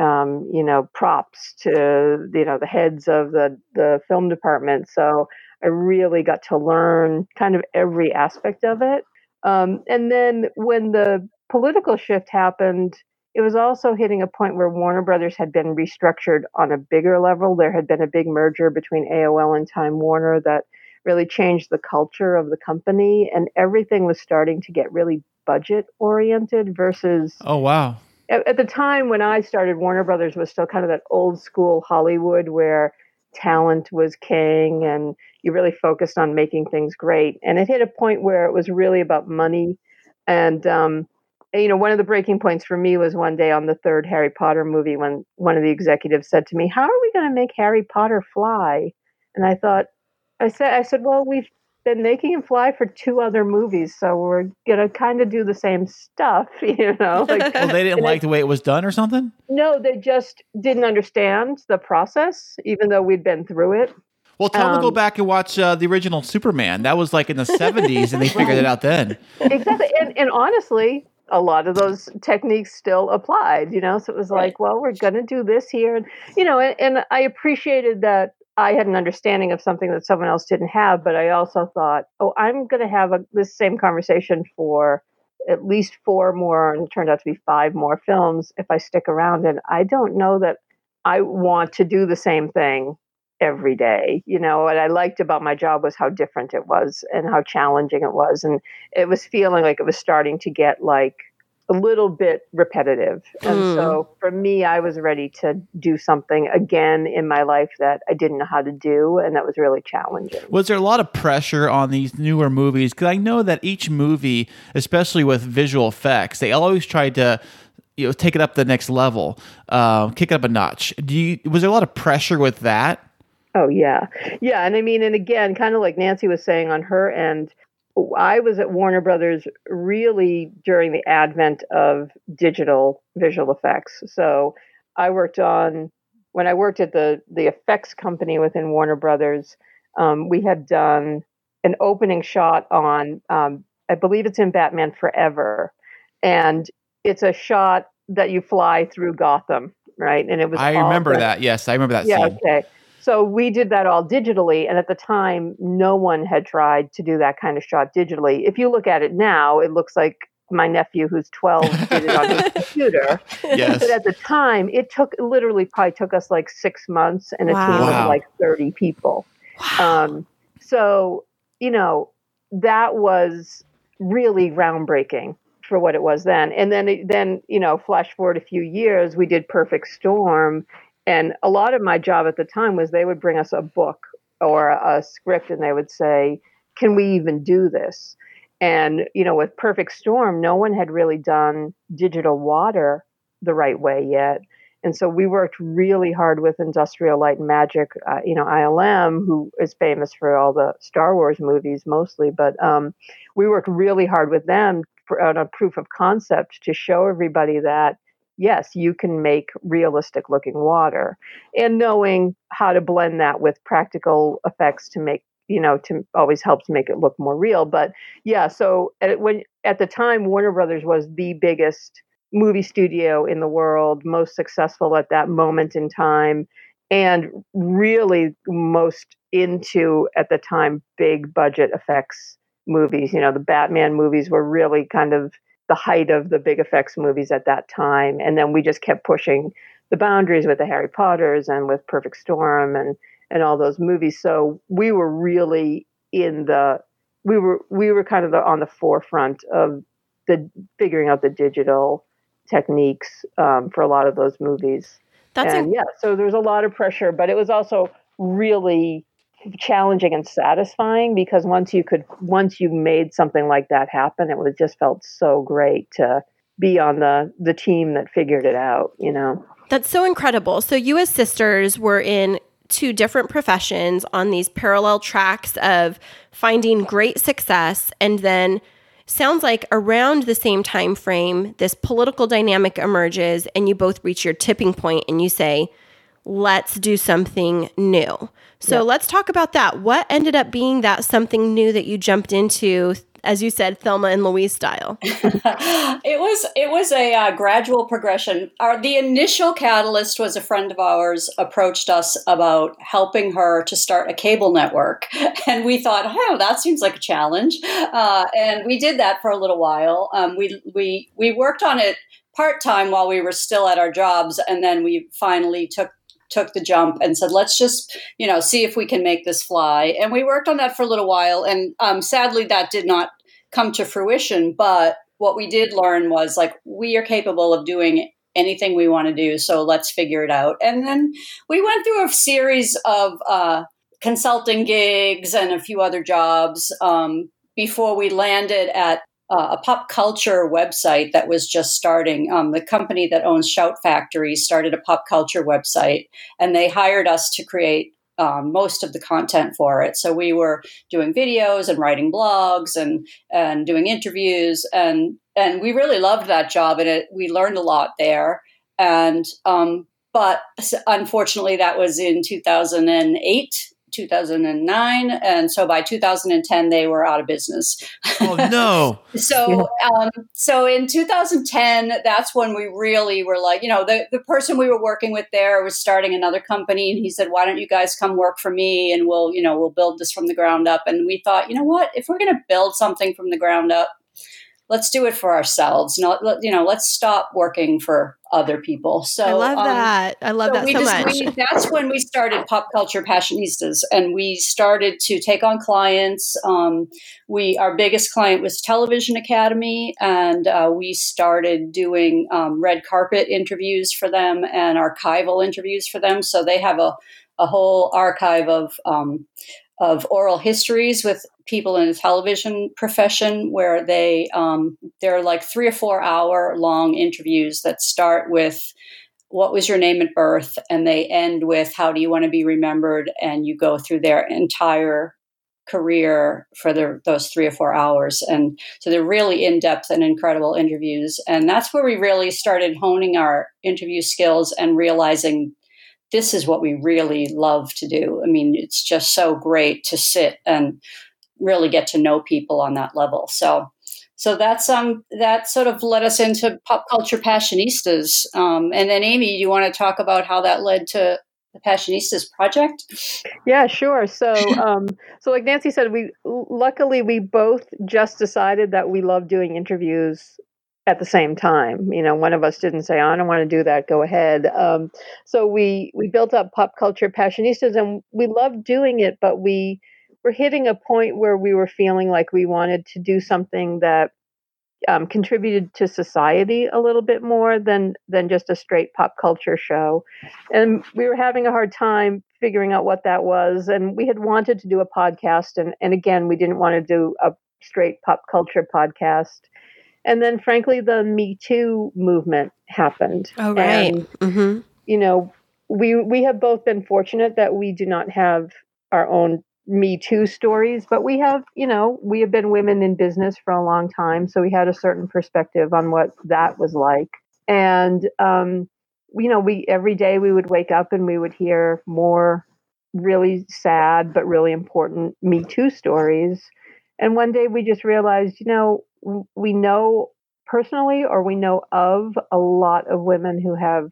[SPEAKER 1] um, you know, props to, you know, the heads of the, the film department. So I really got to learn kind of every aspect of it. Um, and then when the political shift happened, it was also hitting a point where Warner Brothers had been restructured on a bigger level. There had been a big merger between AOL and Time Warner that really changed the culture of the company, and everything was starting to get really budget oriented versus
[SPEAKER 3] oh wow.
[SPEAKER 1] At, at, the time when i started warner brothers was still kind of that old school hollywood where talent was king and you really focused on making things great. And it hit a point where it was really about money. And um, you know one of the breaking points for me was one day on the third harry potter movie when one of the executives said to me how are we going to make harry potter fly? And i thought i said i said well we've been making him fly for two other movies, so we're gonna kind of do the same stuff, <laughs> you know.
[SPEAKER 3] Like, <laughs> well, they didn't like I, the way it was done, or something.
[SPEAKER 1] No, they just didn't understand the process, even though we'd been through it.
[SPEAKER 3] Well, tell um, them to go back and watch uh, the original Superman. That was like in the '70s, and they figured it out then.
[SPEAKER 1] Exactly, and, and honestly, a lot of those techniques still applied. You know, so it was like, well, we're going to do this here, and you know, and, and I appreciated that I had an understanding of something that someone else didn't have, but I also thought, oh, I'm going to have a, this same conversation for at least four more, and it turned out to be five more films if I stick around. And I don't know that I want to do the same thing every day. You know, what I liked about my job was how different it was and how challenging it was. And it was feeling like it was starting to get like a little bit repetitive. And mm. so for me, I was ready to do something again in my life that I didn't know how to do. And that was really challenging.
[SPEAKER 3] Was there a lot of pressure on these newer movies? Because I know that each movie, especially with visual effects, they always tried to you know take it up the next level, uh, kick it up a notch. Do you was there a lot of pressure with that?
[SPEAKER 1] Oh yeah, yeah, and I mean, and again, kind of like Nancy was saying on her end, I was at Warner Brothers really during the advent of digital visual effects. So I worked on when I worked at the the effects company within Warner Brothers. Um, we had done an opening shot on, um, I believe it's in Batman Forever, and it's a shot that you fly through Gotham, right? And it was.
[SPEAKER 3] I remember
[SPEAKER 1] the-
[SPEAKER 3] that. Yes, I remember that
[SPEAKER 1] Yeah.
[SPEAKER 3] scene.
[SPEAKER 1] Okay. So we did that all digitally, and at the time, no one had tried to do that kind of shot digitally. If you look at it now, it looks like my nephew, who's 12, did it on his <laughs> computer.
[SPEAKER 3] Yes.
[SPEAKER 1] But at the time, it took literally probably took us like six months and a team
[SPEAKER 3] Wow.
[SPEAKER 1] of like 30 people. Um, so, you know, that was really groundbreaking for what it was then. And then, it- then, you know, flash forward a few years, we did Perfect Storm. And a lot of my job at the time was they would bring us a book or a, script and they would say, can we even do this? And, you know, with Perfect Storm, no one had really done digital water the right way yet. And so we worked really hard with Industrial Light and Magic, uh, you know, ILM, who is famous for all the Star Wars movies mostly, but um, we worked really hard with them on a proof of concept to show everybody that, yes, you can make realistic looking water and knowing how to blend that with practical effects to make, you know, to always helps make it look more real. But yeah, so at, when, at the time, Warner Brothers was the biggest movie studio in the world, most successful at that moment in time, and really most into at the time big budget effects movies. You know, the Batman movies were really kind of the height of the big effects movies at that time. And then we just kept pushing the boundaries with the Harry Potters and with Perfect Storm and and all those movies. So we were really in the we were we were kind of the, on the forefront of the figuring out the digital techniques um, for a lot of those movies.
[SPEAKER 4] That's
[SPEAKER 1] and yeah, so there was a lot of pressure, but it was also really challenging and satisfying because once you could once you made something like that happen, it was just felt so great to be on the the team that figured it out. You know.
[SPEAKER 4] That's so incredible. So you as sisters were in two different professions on these parallel tracks of finding great success and then sounds like around the same time frame this political dynamic emerges and you both reach your tipping point and you say let's do something new. So let's talk about that. What ended up being that something new that you jumped into as you said Thelma and Louise style? <laughs>
[SPEAKER 5] it was it was a uh, gradual progression. Our the initial catalyst was a friend of ours approached us about helping her to start a cable network, <laughs> and we thought, oh, that seems like a challenge, uh, and we did that for a little while. Um, we we we worked on it part time while we were still at our jobs, and then we finally took took the jump and said, let's just, you know, see if we can make this fly. And we worked on that for a little while. And um, sadly, that did not come to fruition. But what we did learn was like, we are capable of doing anything we want to do. So let's figure it out. And then we went through a series of uh, consulting gigs and a few other jobs um, before we landed at uh, a pop culture website that was just starting. Um, the company that owns Shout Factory started a pop culture website, and they hired us to create um, most of the content for it. So we were doing videos and writing blogs and and doing interviews, and and we really loved that job, and it we learned a lot there. And um, but unfortunately, that was in 2008. 2009 and so by 2010 they were out of business
[SPEAKER 3] Oh no. <laughs>
[SPEAKER 5] so, um, so in 2010, that's when we really were like, you know, the, the person we were working with there was starting another company, and he said, "Why don't you guys come work for me, and we'll, you know, we'll build this from the ground up." And we thought, you know what, if we're going to build something from the ground up, let's do it for ourselves. Not, you know, let's stop working for other people. So
[SPEAKER 4] I love
[SPEAKER 5] um,
[SPEAKER 4] that. I love that
[SPEAKER 5] we
[SPEAKER 4] so
[SPEAKER 5] just-
[SPEAKER 4] much.
[SPEAKER 5] we- that's when we started Pop Culture Passionistas, and we started to take on clients. Um, we our biggest client was Television Academy, and uh, we started doing um, red carpet interviews for them and archival interviews for them. So they have a a whole archive of um, of oral histories with people in the television profession where they um, they're like three or four hour long interviews that start with what was your name at birth? and they end with how do you want to be remembered? and you go through their entire career for their, those three or four hours. And so they're really in-depth and incredible interviews. And that's where we really started honing our interview skills and realizing this is what we really love to do i mean it's just so great to sit and really get to know people on that level so so that's um that sort of led us into pop culture passionistas. Um, and then Amy, do you want to talk about how that led to the Passionistas project?
[SPEAKER 1] Yeah, sure. So, um, <laughs> so like Nancy said, we luckily we both just decided that we love doing interviews at the same time. You know, one of us didn't say, "I don't want to do that. Go ahead." Um, so we we built up pop culture passionistas, and we loved doing it. But we were hitting a point where we were feeling like we wanted to do something that um, contributed to society a little bit more than than just a straight pop culture show, and we were having a hard time figuring out what that was. And we had wanted to do a podcast, and and again, we didn't want to do a straight pop culture podcast. And then, frankly, the Me Too movement happened.
[SPEAKER 4] Oh, right.
[SPEAKER 1] And,
[SPEAKER 4] mm-hmm.
[SPEAKER 1] you know, we we have both been fortunate that we do not have our own me Too stories, but we have, you know, we have been women in business for a long time, so we had a certain perspective on what that was like. And, um, you know, we every day we would wake up and we would hear more really sad but really important Me Too stories. And one day we just realized, you know, we know personally or we know of a lot of women who have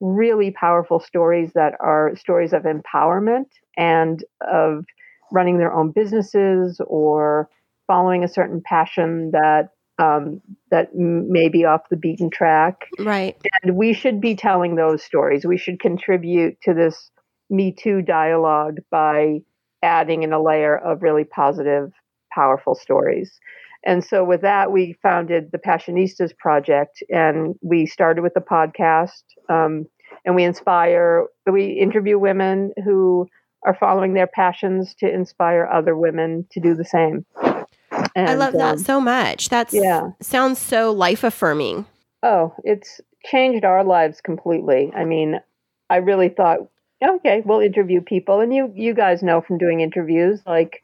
[SPEAKER 1] really powerful stories that are stories of empowerment and of running their own businesses or following a certain passion that um, that may be off the beaten track.
[SPEAKER 4] Right.
[SPEAKER 1] And we should be telling those stories. We should contribute to this Me Too dialogue by adding in a layer of really positive, powerful stories. And so, with that, we founded the Passionistas Project, and we started with the podcast. Um, and we inspire, we interview women who are following their passions to inspire other women to do the same.
[SPEAKER 4] And, I love that um, so much. That's yeah. sounds so life affirming.
[SPEAKER 1] Oh, it's changed our lives completely. I mean, I really thought, okay, we'll interview people, and you you guys know from doing interviews, like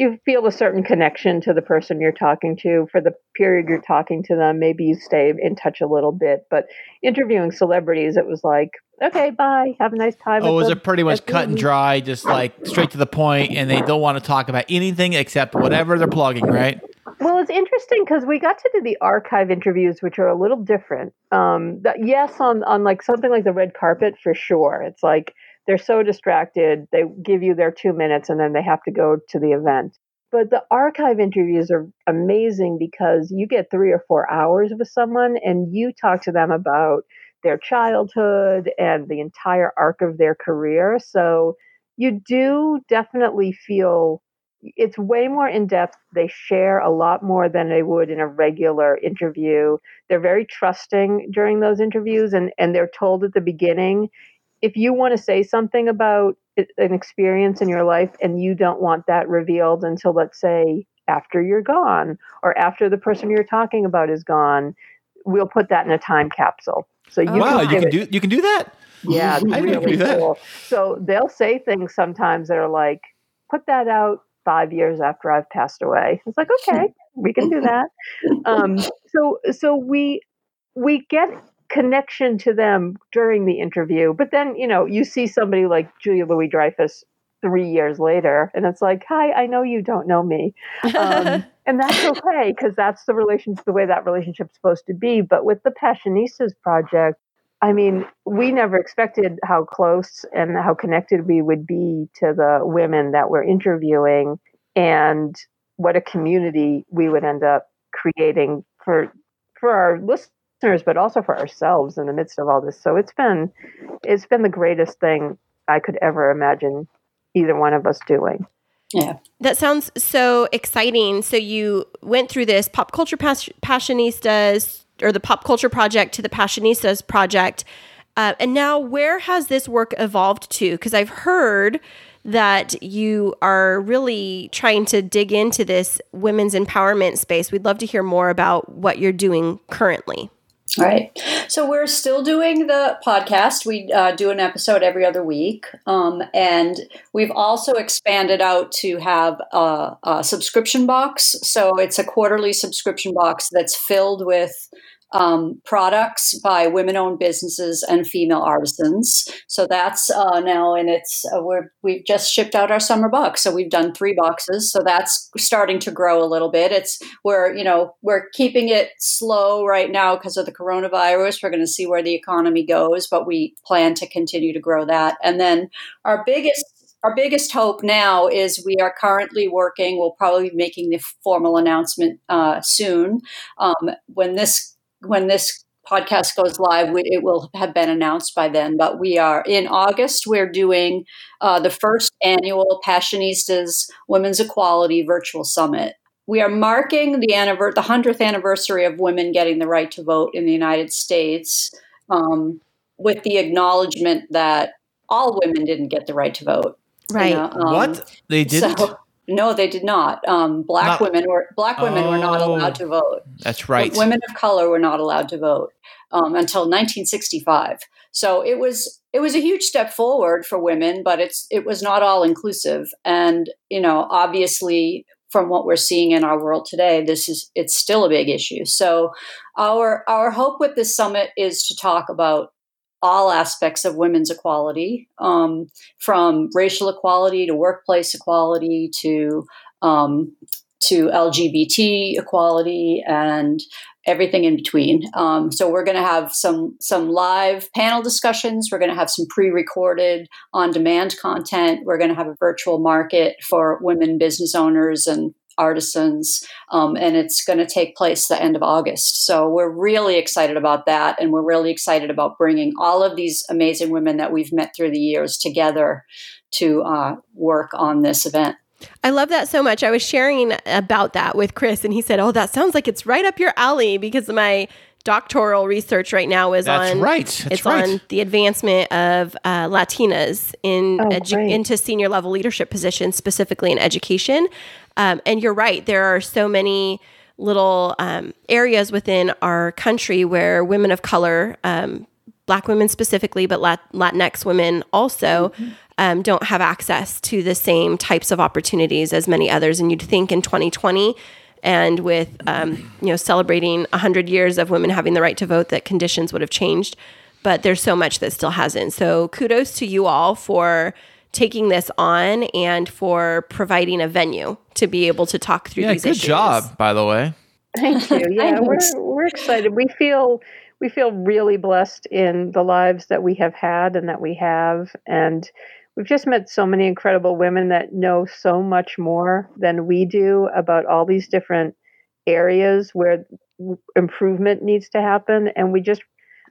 [SPEAKER 1] you feel a certain connection to the person you're talking to for the period you're talking to them. Maybe you stay in touch a little bit, but interviewing celebrities, it was like, okay, bye, have a nice time.
[SPEAKER 3] Oh, was it pretty much cut and dry, just like straight to the point, and they don't want to talk about anything except whatever they're plugging, right?
[SPEAKER 1] Well, it's interesting because we got to do the archive interviews, which are a little different. Um, that, yes, on on like something like the red carpet for sure. It's like they're so distracted, they give you their two minutes, and then they have to go to the event. But the archive interviews are amazing because you get three or four hours with someone, and you talk to them about their childhood and the entire arc of their career. So you do definitely feel it's way more in depth. They share a lot more than they would in a regular interview. They're very trusting during those interviews, and, and they're told at the beginning if you want to say something about an experience in your life and you don't want that revealed until, let's say, after you're gone or after the person you're talking about is gone, we'll put that in a time capsule.
[SPEAKER 3] So you wow, can you can it, do you can do that.
[SPEAKER 1] Yeah, I really do that. Cool. So they'll say things sometimes that are like, "Put that out five years after I've passed away." It's like, okay, we can do that. <laughs> Um, so so we we get connection to them during the interview, but then you know you see somebody like Julia Louis Dreyfus three years later, and it's like, "Hi, I know you don't know me." Um, <laughs> and that's okay because that's the relationship the way that relationship's supposed to be but with the passionistas project i mean we never expected how close and how connected we would be to the women that we're interviewing and what a community we would end up creating for for our listeners but also for ourselves in the midst of all this so it's been it's been the greatest thing i could ever imagine either one of us doing
[SPEAKER 5] yeah.
[SPEAKER 4] That sounds so exciting. So you went through this pop culture pas- passionistas or the pop culture project to the passionistas project. Uh, and now where has this work evolved to? Because I've heard that you are really trying to dig into this women's empowerment space. We'd love to hear more about what you're doing currently.
[SPEAKER 5] All right. So we're still doing the podcast. We uh, do an episode every other week. Um, and we've also expanded out to have a, a, subscription box. So it's a quarterly subscription box that's filled with um, products by women-owned businesses and female artisans. So that's uh, now in its. Uh, we're we've just shipped out our summer box, so we've done three boxes. So that's starting to grow a little bit. It's we're you know we're keeping it slow right now because of the coronavirus. We're going to see where the economy goes, but we plan to continue to grow that. And then our biggest our biggest hope now is we are currently working. We'll probably be making the formal announcement uh, soon. Um, when this when this podcast goes live, we, it will have been announced by then. But we are in August. We're doing uh, the first annual Passionistas Women's Equality Virtual Summit. We are marking the anniver- the hundredth anniversary of women getting the right to vote in the United States, um, with the acknowledgement that all women didn't get the right to vote.
[SPEAKER 4] Right.
[SPEAKER 5] You know, um,
[SPEAKER 3] what they didn't?
[SPEAKER 5] So, no, they did not. Um, black
[SPEAKER 3] Not-
[SPEAKER 5] women were black women were not
[SPEAKER 3] Oh.
[SPEAKER 5] allowed to vote.
[SPEAKER 3] That's right.
[SPEAKER 5] Women of color were not allowed to vote um, until 1965. So it was it was a huge step forward for women, but it's it was not all inclusive. And you know, obviously, from what we're seeing in our world today, this is it's still a big issue. So our our hope with this summit is to talk about all aspects of women's equality, um, from racial equality to workplace equality to um, to LGBT equality and everything in between. Um, so we're going to have some some live panel discussions. We're going to have some pre-recorded on-demand content. We're going to have a virtual market for women business owners and artisans, um, and it's going to take place the end of August. So we're really excited about that, and we're really excited about bringing all of these amazing women that we've met through the years together to uh, work on this event.
[SPEAKER 4] I love that so much. I was sharing about that with Kris, and he said, "Oh, that sounds like it's right up your alley." Because my doctoral research right now is
[SPEAKER 3] That's
[SPEAKER 4] on
[SPEAKER 3] right. That's
[SPEAKER 4] it's
[SPEAKER 3] right.
[SPEAKER 4] on the advancement of uh, Latinas in
[SPEAKER 1] Oh,
[SPEAKER 4] edu- into senior level leadership positions, specifically in education. Um, and you're right; there are so many little um, areas within our country where women of color, um, Black women specifically, but Lat- Latinx women also. Um, don't have access to the same types of opportunities as many others, and you'd think in 2020, and with um, you know celebrating 100 years of women having the right to vote, that conditions would have changed. But there's so much that still hasn't. So kudos to you all for taking this on and for providing a venue to be able to talk through
[SPEAKER 3] yeah,
[SPEAKER 4] these
[SPEAKER 3] good
[SPEAKER 4] issues.
[SPEAKER 3] job, by the way.
[SPEAKER 1] Thank you. <laughs> Yeah, we're we're excited. We feel we feel really blessed in the lives that we have had and that we have, and we've just met so many incredible women that know so much more than we do about all these different areas where improvement needs to happen. And we just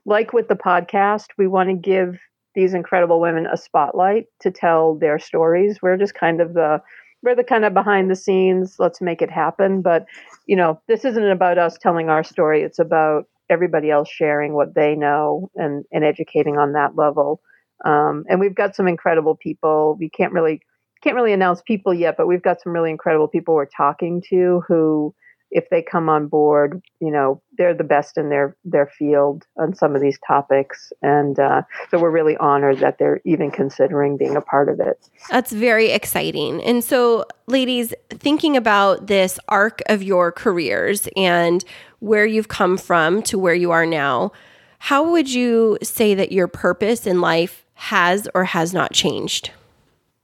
[SPEAKER 1] like with the podcast, we want to give these incredible women a spotlight to tell their stories. We're just kind of the we're the kind of behind the scenes, let's make it happen. But you know, this isn't about us telling our story. It's about everybody else sharing what they know and, and educating on that level. Um, and we've got some incredible people. We can't really can't really announce people yet, but we've got some really incredible people we're talking to who, if they come on board, you know, they're the best in their their field on some of these topics. And uh, so we're really honored that they're even considering being a part of it.
[SPEAKER 4] That's very exciting. And so, ladies, thinking about this arc of your careers and where you've come from to where you are now, how would you say that your purpose in life has or has not changed?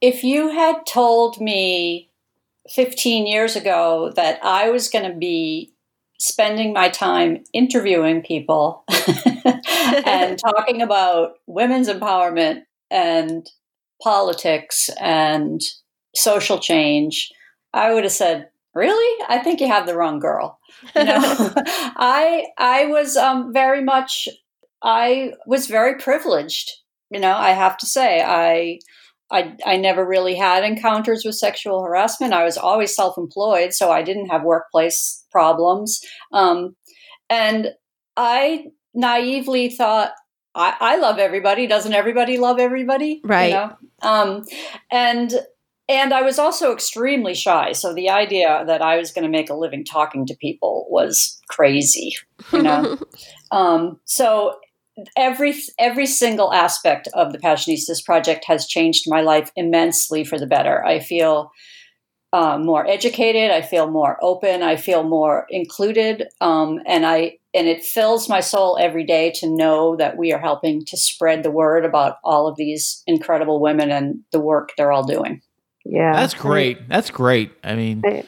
[SPEAKER 5] If you had told me 15 years ago that I was going to be spending my time interviewing people <laughs> and talking about women's empowerment and politics and social change, I would have said, "Really? I think you have the wrong girl." You know, <laughs> I I was um, very much I was very privileged. You know, I have to say I. I, I never really had encounters with sexual harassment. I was always self employed, so I didn't have workplace problems. Um, and I naively thought, I, I love everybody. Doesn't everybody love everybody?
[SPEAKER 4] Right.
[SPEAKER 5] You know? um, and and I was also extremely shy. So the idea that I was going to make a living talking to people was crazy. You know. <laughs> um, so every every single aspect of the Passionistas project has changed my life immensely for the better. I feel uh, more educated. I feel more open. I feel more included, um, and I and it fills my soul every day to know that we are helping to spread the word about all of these incredible women and the work they're all doing.
[SPEAKER 1] Yeah,
[SPEAKER 3] That's great. That's great. I mean,
[SPEAKER 1] I,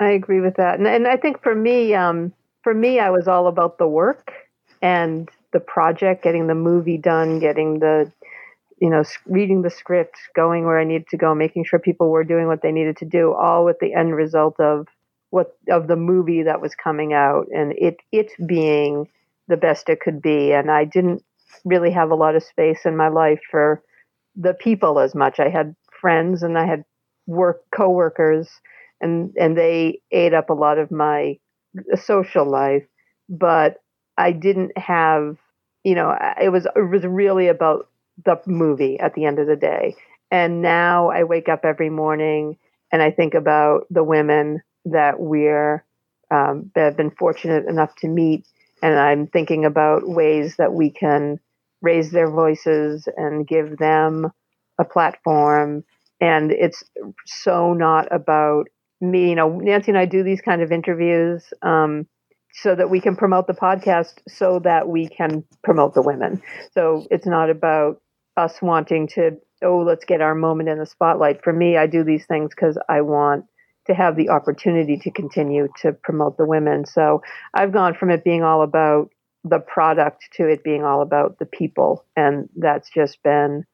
[SPEAKER 1] I agree with that, and and I think for me, um, for me, I was all about the work and the project, getting the movie done, getting the, you know, reading the script, going where I needed to go, making sure people were doing what they needed to do, all with the end result of what of the movie that was coming out, and it it being the best it could be, and I didn't really have a lot of space in my life for the people as much. I had friends and I had work coworkers and and they ate up a lot of my social life but i didn't have you know it was it was really about the movie at the end of the day. And now i wake up every morning and i think about the women that we're um, that have been fortunate enough to meet. And i'm thinking about ways that we can raise their voices and give them a platform. And it's so not about me. You know nancy and i do these kind of interviews um, so that we can promote the podcast so that we can promote the women. So it's not about us wanting to oh let's get our moment in the spotlight. For me i do these things because i want to have the opportunity to continue to promote the women. So i've gone from it being all about the product to it being all about the people. And that's just been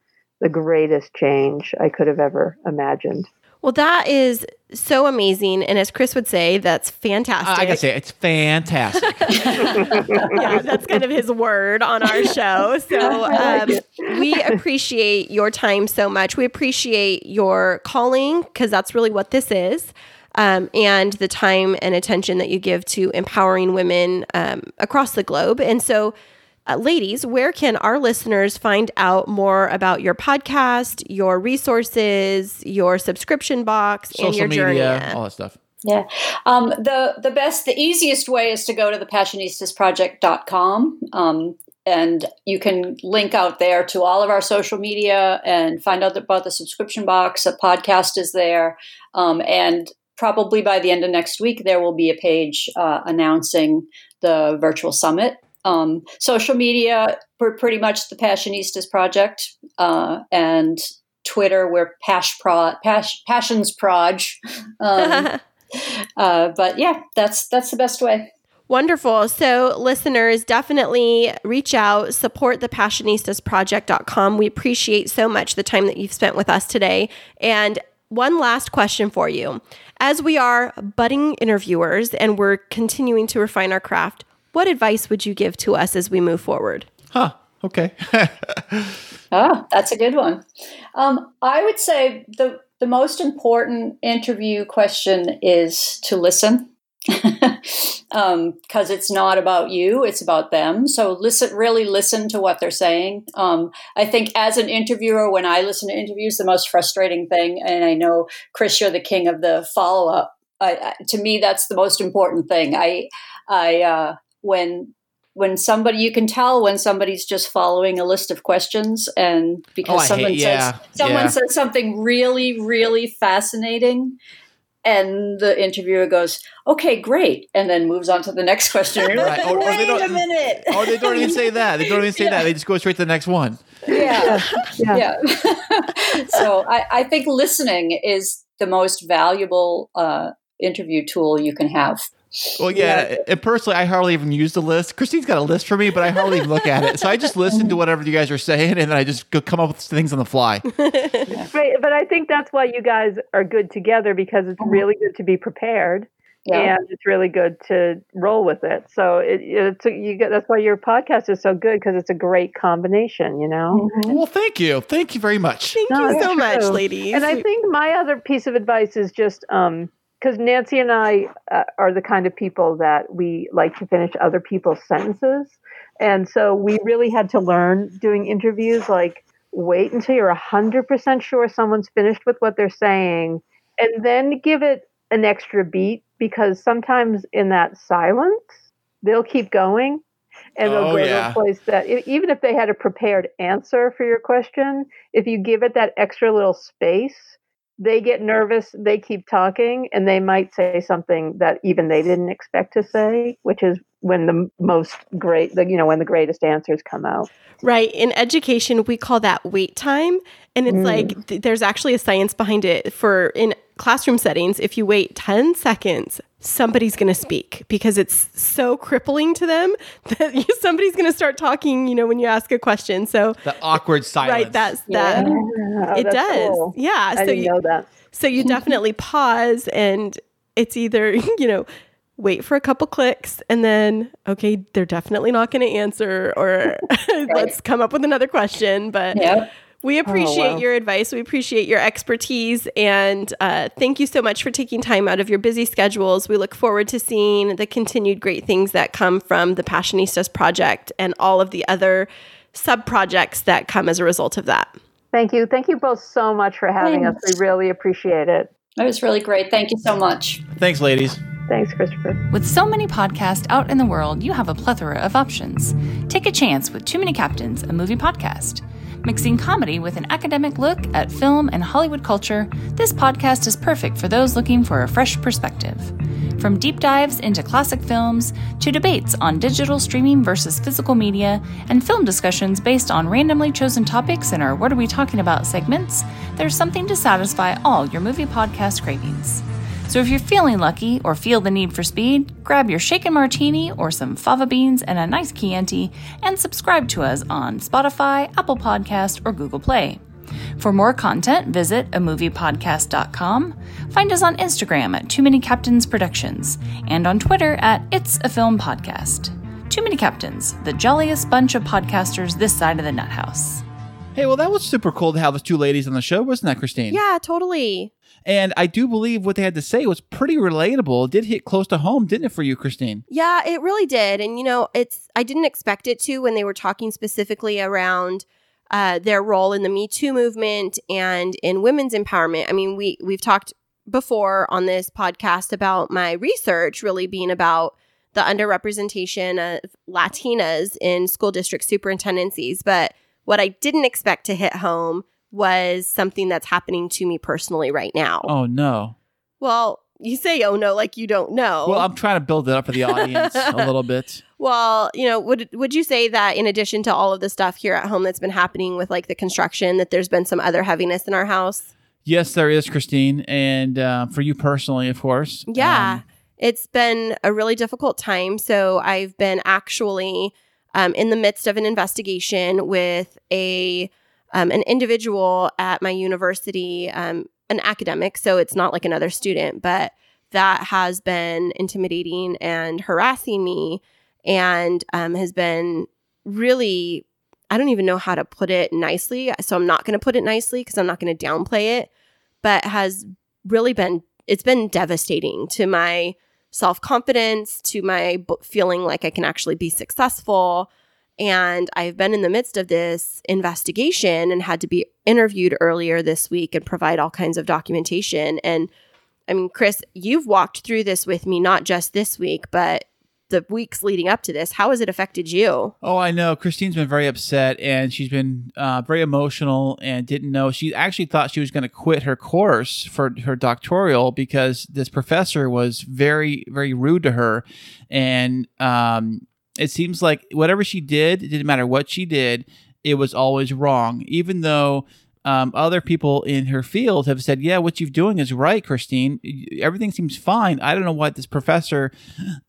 [SPEAKER 1] the greatest change i could have ever imagined
[SPEAKER 4] Well, that is so amazing. And as Kris would say, that's fantastic.
[SPEAKER 3] I gotta say, it's fantastic. <laughs>
[SPEAKER 4] yeah, that's kind of his word on our show. So um, we appreciate your time so much. We appreciate your calling because that's really what this is. Um, and the time and attention that you give to empowering women um, across the globe. And so, uh, ladies, where can our listeners find out more about your podcast, your resources, your subscription box, and
[SPEAKER 3] Social
[SPEAKER 4] your journey?
[SPEAKER 3] media, all that stuff.
[SPEAKER 5] Yeah. Um, the, the best, the easiest way is to go to the passionistasproject.com. Um, and you can link out there to all of our social media and find out about the subscription box. A podcast is there. Um, and probably by the end of next week, there will be a page uh, announcing the virtual summit. Um, social media, we're pretty much the Passionistas Project. Uh, and Twitter, we're Pash Pro, Pash, Passions Proj. <laughs> Um, uh, but yeah, that's that's the best way.
[SPEAKER 4] Wonderful. So, listeners, definitely reach out, support the passionistasproject.com. We appreciate so much the time that you've spent with us today. And one last question for you. As we are budding interviewers and we're continuing to refine our craft, what advice would you give to us as we move forward?
[SPEAKER 3] Huh. Okay. <laughs>
[SPEAKER 5] Ah, that's a good one. Um, I would say the the most important interview question is to listen, because <laughs> um, it's not about you; it's about them. So listen, really listen to what they're saying. Um, I think as an interviewer, when I listen to interviews, the most frustrating thing, and I know Kris, you're the king of the follow up. I, I, to me, that's the most important thing. I, I uh, when when somebody you can tell when somebody's just following a list of questions and because
[SPEAKER 3] Oh,
[SPEAKER 5] someone
[SPEAKER 3] hate- yeah,
[SPEAKER 5] says someone
[SPEAKER 3] yeah.
[SPEAKER 5] says something really really fascinating and the interviewer goes okay great and then moves on to the next question. You're <laughs> like,
[SPEAKER 3] Right, or- or they
[SPEAKER 5] wait
[SPEAKER 3] don't-
[SPEAKER 5] a minute. <laughs>
[SPEAKER 3] oh, they don't even say that. They don't even say that. They just go straight to the next one.
[SPEAKER 5] yeah.
[SPEAKER 1] Yeah, <laughs>
[SPEAKER 5] yeah. So I, I think listening is the most valuable uh, interview tool you can have
[SPEAKER 3] Well, yeah, and personally, I hardly even use the list. Kristine's got a list for me, but I hardly even look at it. So I just listen to whatever you guys are saying, and then I just go come up with things on the fly. <laughs>
[SPEAKER 1] Right, but I think that's why you guys are good together because it's really good to be prepared,
[SPEAKER 5] yeah
[SPEAKER 1] and it's really good to roll with it. So it, it's a, you get that's why your podcast is so good because it's a great combination. You know. Mm-hmm.
[SPEAKER 3] Well, thank you, thank you very much.
[SPEAKER 4] Thank
[SPEAKER 1] No,
[SPEAKER 4] you
[SPEAKER 1] it's
[SPEAKER 4] so much, ladies.
[SPEAKER 1] And I think my other piece of advice is just um, because Nancy and I uh, are the kind of people that we like to finish other people's sentences. And so we really had to learn doing interviews like, wait until you're 100% sure someone's finished with what they're saying, and then give it an extra beat because sometimes in that silence, they'll keep going. And they'll
[SPEAKER 3] Oh,
[SPEAKER 1] go
[SPEAKER 3] yeah.
[SPEAKER 1] to a place that, even if they had a prepared answer for your question, if you give it that extra little space, they get nervous, they keep talking, and they might say something that even they didn't expect to say, which is when the most great, the, you know, when the greatest answers come out.
[SPEAKER 4] Right. In education, we call that wait time. And it's
[SPEAKER 1] Mm.
[SPEAKER 4] like th- there's actually a science behind it for in classroom settings. If you wait 10 seconds, somebody's going to speak because it's so crippling to them <laughs> that you- somebody's going to start talking, you know, when you ask a question. So,
[SPEAKER 3] The awkward silence.
[SPEAKER 4] right, that's that.
[SPEAKER 1] Oh,
[SPEAKER 4] it does.
[SPEAKER 1] cool.
[SPEAKER 4] Yeah.
[SPEAKER 1] I
[SPEAKER 4] so
[SPEAKER 1] didn't
[SPEAKER 4] you,
[SPEAKER 1] know that.
[SPEAKER 4] so you definitely <laughs> pause and it's either, <laughs> you know, wait for a couple clicks and then okay, they're definitely not going to answer or let's come up with another question, but
[SPEAKER 5] Yep.
[SPEAKER 4] We appreciate
[SPEAKER 1] wow.
[SPEAKER 4] your advice. We appreciate your expertise. And uh, thank you so much for taking time out of your busy schedules. We look forward to seeing the continued great things that come from the Passionistas project and all of the other sub projects that come as a result of that.
[SPEAKER 1] Thank you. Thank you both so much for having us. We really appreciate it.
[SPEAKER 5] That was really great. Thank you so much.
[SPEAKER 3] Thanks, ladies.
[SPEAKER 1] Thanks, Christopher.
[SPEAKER 6] With so many podcasts out in the world, you have a plethora of options. Take a chance with Too Many Captains, a movie podcast. Mixing comedy with an academic look at film and Hollywood culture, this podcast is perfect for those looking for a fresh perspective. From deep dives into classic films to debates on digital streaming versus physical media and film discussions based on randomly chosen topics in our What Are We Talking About segments, there's something to satisfy all your movie podcast cravings. So if you're feeling lucky or feel the need for speed, grab your shaken martini or some fava beans and a nice Chianti and subscribe to us on Spotify, Apple Podcast, or Google Play. For more content, visit amoviepodcast.com. Find us on Instagram at Too Many Captains Productions and on Twitter at It's a Film Podcast. Too Many Captains, the jolliest bunch of podcasters this side of the nut house.
[SPEAKER 3] Hey, well, that was super cool to have those two ladies on the show, wasn't that, Kristine?
[SPEAKER 4] Yeah, totally.
[SPEAKER 3] And I do believe what they had to say was pretty relatable. It did hit close to home, didn't it, for you, Kristine?
[SPEAKER 4] Yeah, it really did. And you know, it's I didn't expect it to when they were talking specifically around uh, their role in the Me Too movement and in women's empowerment. I mean, we we've talked before on this podcast about my research really being about the underrepresentation of Latinas in school district superintendencies, but what I didn't expect to hit home was something that's happening to me personally right now.
[SPEAKER 3] Oh, no.
[SPEAKER 4] Well, you say oh no like you don't know.
[SPEAKER 3] Well, I'm trying to build it up for the audience a <laughs> little bit.
[SPEAKER 4] Well, you know, would would you say that in addition to all of the stuff here at home that's been happening with like the construction, that there's been some other heaviness in our house?
[SPEAKER 3] Yes, there is, Kristine. And uh, for you personally, of course.
[SPEAKER 4] Yeah,
[SPEAKER 3] Um,
[SPEAKER 4] it's been a really difficult time. So I've been actually um, in the midst of an investigation with a um, an individual at my university, um, an academic. So it's not like another student, but that has been intimidating and harassing me, and um, has been really. I don't even know how to put it nicely. So I'm not going to put it nicely because I'm not going to downplay it, but has really been it's been devastating to my self confidence, to my feeling like I can actually be successful. And I've been in the midst of this investigation and had to be interviewed earlier this week and provide all kinds of documentation. And I mean, Kris, you've walked through this with me, not just this week, but the weeks leading up to this. How has it affected you?
[SPEAKER 3] Oh, I know. Kristine's been very upset and she's been uh, very emotional and didn't know. She actually thought she was going to quit her course for her doctoral because this professor was very, very rude to her. And um, it seems like whatever she did, it didn't matter what she did, it was always wrong, even though. Um, other people in her field have said, "Yeah, what you're doing is right, Kristine. Everything seems fine. I don't know what this professor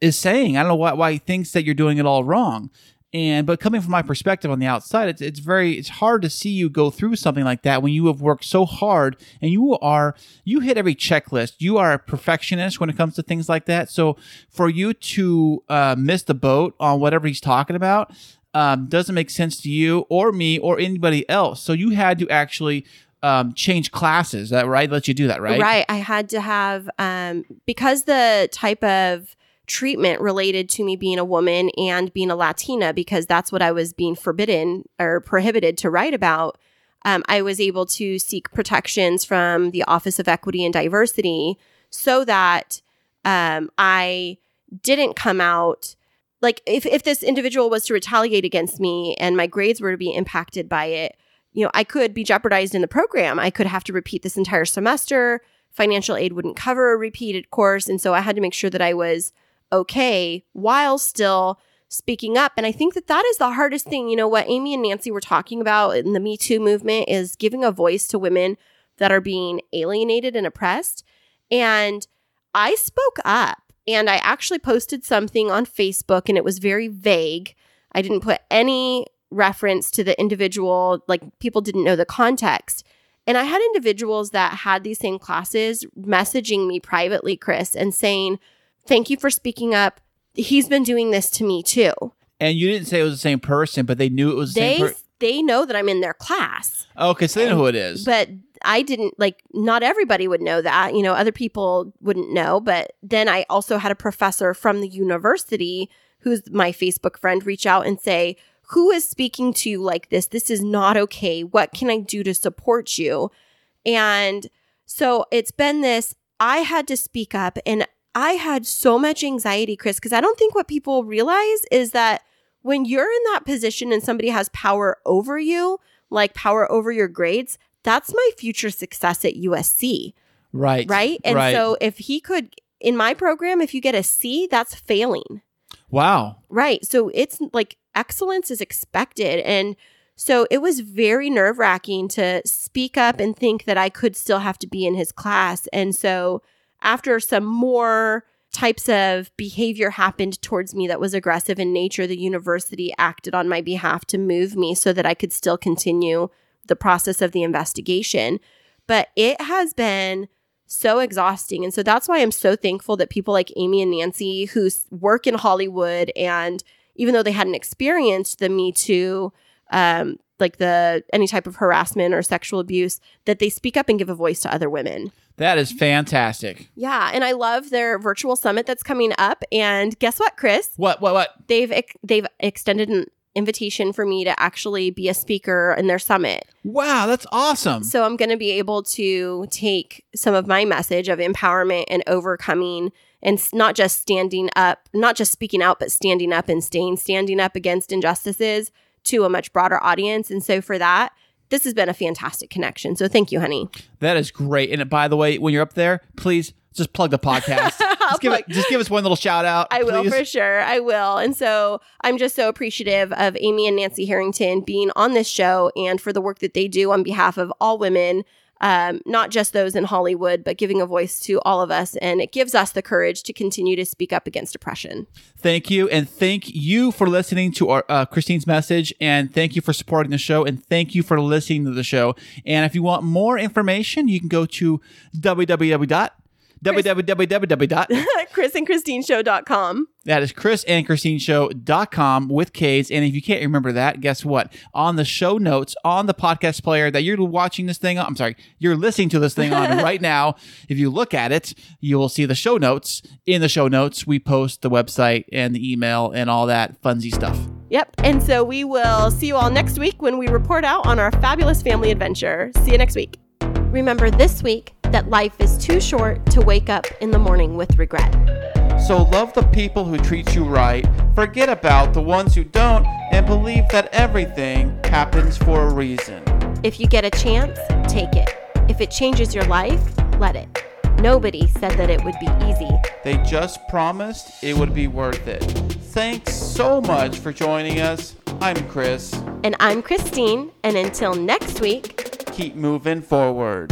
[SPEAKER 3] is saying. I don't know why, why he thinks that you're doing it all wrong." And but coming from my perspective on the outside, it's it's very it's hard to see you go through something like that when you have worked so hard and you are you hit every checklist. You are a perfectionist when it comes to things like that. So for you to uh, miss the boat on whatever he's talking about um, doesn't make sense to you or me or anybody else. So you had to actually um, change classes. That right? Let you do that, right?
[SPEAKER 4] Right. I had to have um because the type of treatment related to me being a woman and being a Latina because that's what I was being forbidden or prohibited to write about. Um, I was able to seek protections from the Office of Equity and Diversity so that um, I didn't come out like if, if this individual was to retaliate against me and my grades were to be impacted by it you know, I could be jeopardized in the program. I could have to repeat this entire semester. Financial aid wouldn't cover a repeated course. And so I had to make sure that I was okay while still speaking up. And I think that that is the hardest thing. You know, what Amy and Nancy were talking about in the Me Too movement is giving a voice to women that are being alienated and oppressed. And I spoke up and I actually posted something on Facebook and it was very vague. I didn't put any reference to the individual, like people didn't know the context. And I had individuals that had these same classes messaging me privately, Kris, and saying, Thank you for speaking up. He's been doing this to me too.
[SPEAKER 3] And you didn't say it was the same person, but they knew it was the
[SPEAKER 4] They
[SPEAKER 3] same person.
[SPEAKER 4] they know that I'm in their class.
[SPEAKER 3] Okay, so they know who it is.
[SPEAKER 4] But I didn't like not everybody would know that. You know, other people wouldn't know, but then I also had a professor from the university who's my Facebook friend reach out and say, "Who is speaking to you like this? This is not okay. What can I do to support you?" And so it's been this I had to speak up and I had so much anxiety, Kris, because I don't think what people realize is that when you're in that position and somebody has power over you, like power over your grades, that's my future success at USC,
[SPEAKER 3] right.
[SPEAKER 4] right? And
[SPEAKER 3] right.
[SPEAKER 4] so if he could, in my program, if you get a C, that's failing,
[SPEAKER 3] wow.
[SPEAKER 4] right? So it's like excellence is expected. And so it was very nerve wracking to speak up and think that I could still have to be in his class. And so after some more types of behavior happened towards me that was aggressive in nature, the university acted on my behalf to move me so that I could still continue the process of the investigation. But it has been so exhausting. And so that's why I'm so thankful that people like Amy and Nancy, who work in Hollywood, and even though they hadn't experienced the Me Too, um, like the any type of harassment or sexual abuse, that they speak up and give a voice to other women.
[SPEAKER 3] That is fantastic.
[SPEAKER 4] Yeah, and I love their virtual summit that's coming up. And guess what, Kris?
[SPEAKER 3] What? What? What?
[SPEAKER 4] They've ex- they've extended an invitation for me to actually be a speaker in their summit.
[SPEAKER 3] Wow, that's awesome.
[SPEAKER 4] So I'm going to be able to take some of my message of empowerment and overcoming and not just standing up, not just speaking out, but standing up and staying standing up against injustices to a much broader audience. And so for that, this has been a fantastic connection. So thank you, honey.
[SPEAKER 3] That is great. And by the way, when you're up there, please just plug the podcast. <laughs> <laughs> just, give it, just give us one little shout out.
[SPEAKER 4] I will for sure. I will. And so I'm just so appreciative of Amy and Nancy Harrington being on this show and for the work that they do on behalf of all women, um, not just those in Hollywood, but giving a voice to all of us. And it gives us the courage to continue to speak up against oppression.
[SPEAKER 3] Thank you. And thank you for listening to our uh, Kristine's message. And thank you for supporting the show. And thank you for listening to the show. And if you want more information, you can go to www. Www. <laughs>
[SPEAKER 4] KrisandKristineShow.com.
[SPEAKER 3] That is krisandkristineshow.com with K's. And if you can't remember that, guess what? On the show notes, on the podcast player that you're watching this thing on, I'm sorry, you're listening to this thing on <laughs> right now. If you look at it, you will see the show notes. In the show notes, we post the website and the email and all that funsy stuff.
[SPEAKER 4] Yep. And so we will see you all next week when we report out on our fabulous family adventure. See you next week. Remember this week that life is too short to wake up in the morning with regret.
[SPEAKER 3] So love the people who treat you right, forget about the ones who don't, and believe that everything happens for a reason.
[SPEAKER 4] If you get a chance, take it. If it changes your life, let it. Nobody said that it would be easy.
[SPEAKER 3] They just promised it would be worth it. Thanks so much for joining us. I'm Kris.
[SPEAKER 4] And I'm Kristine, and until next week,
[SPEAKER 3] Keep moving forward.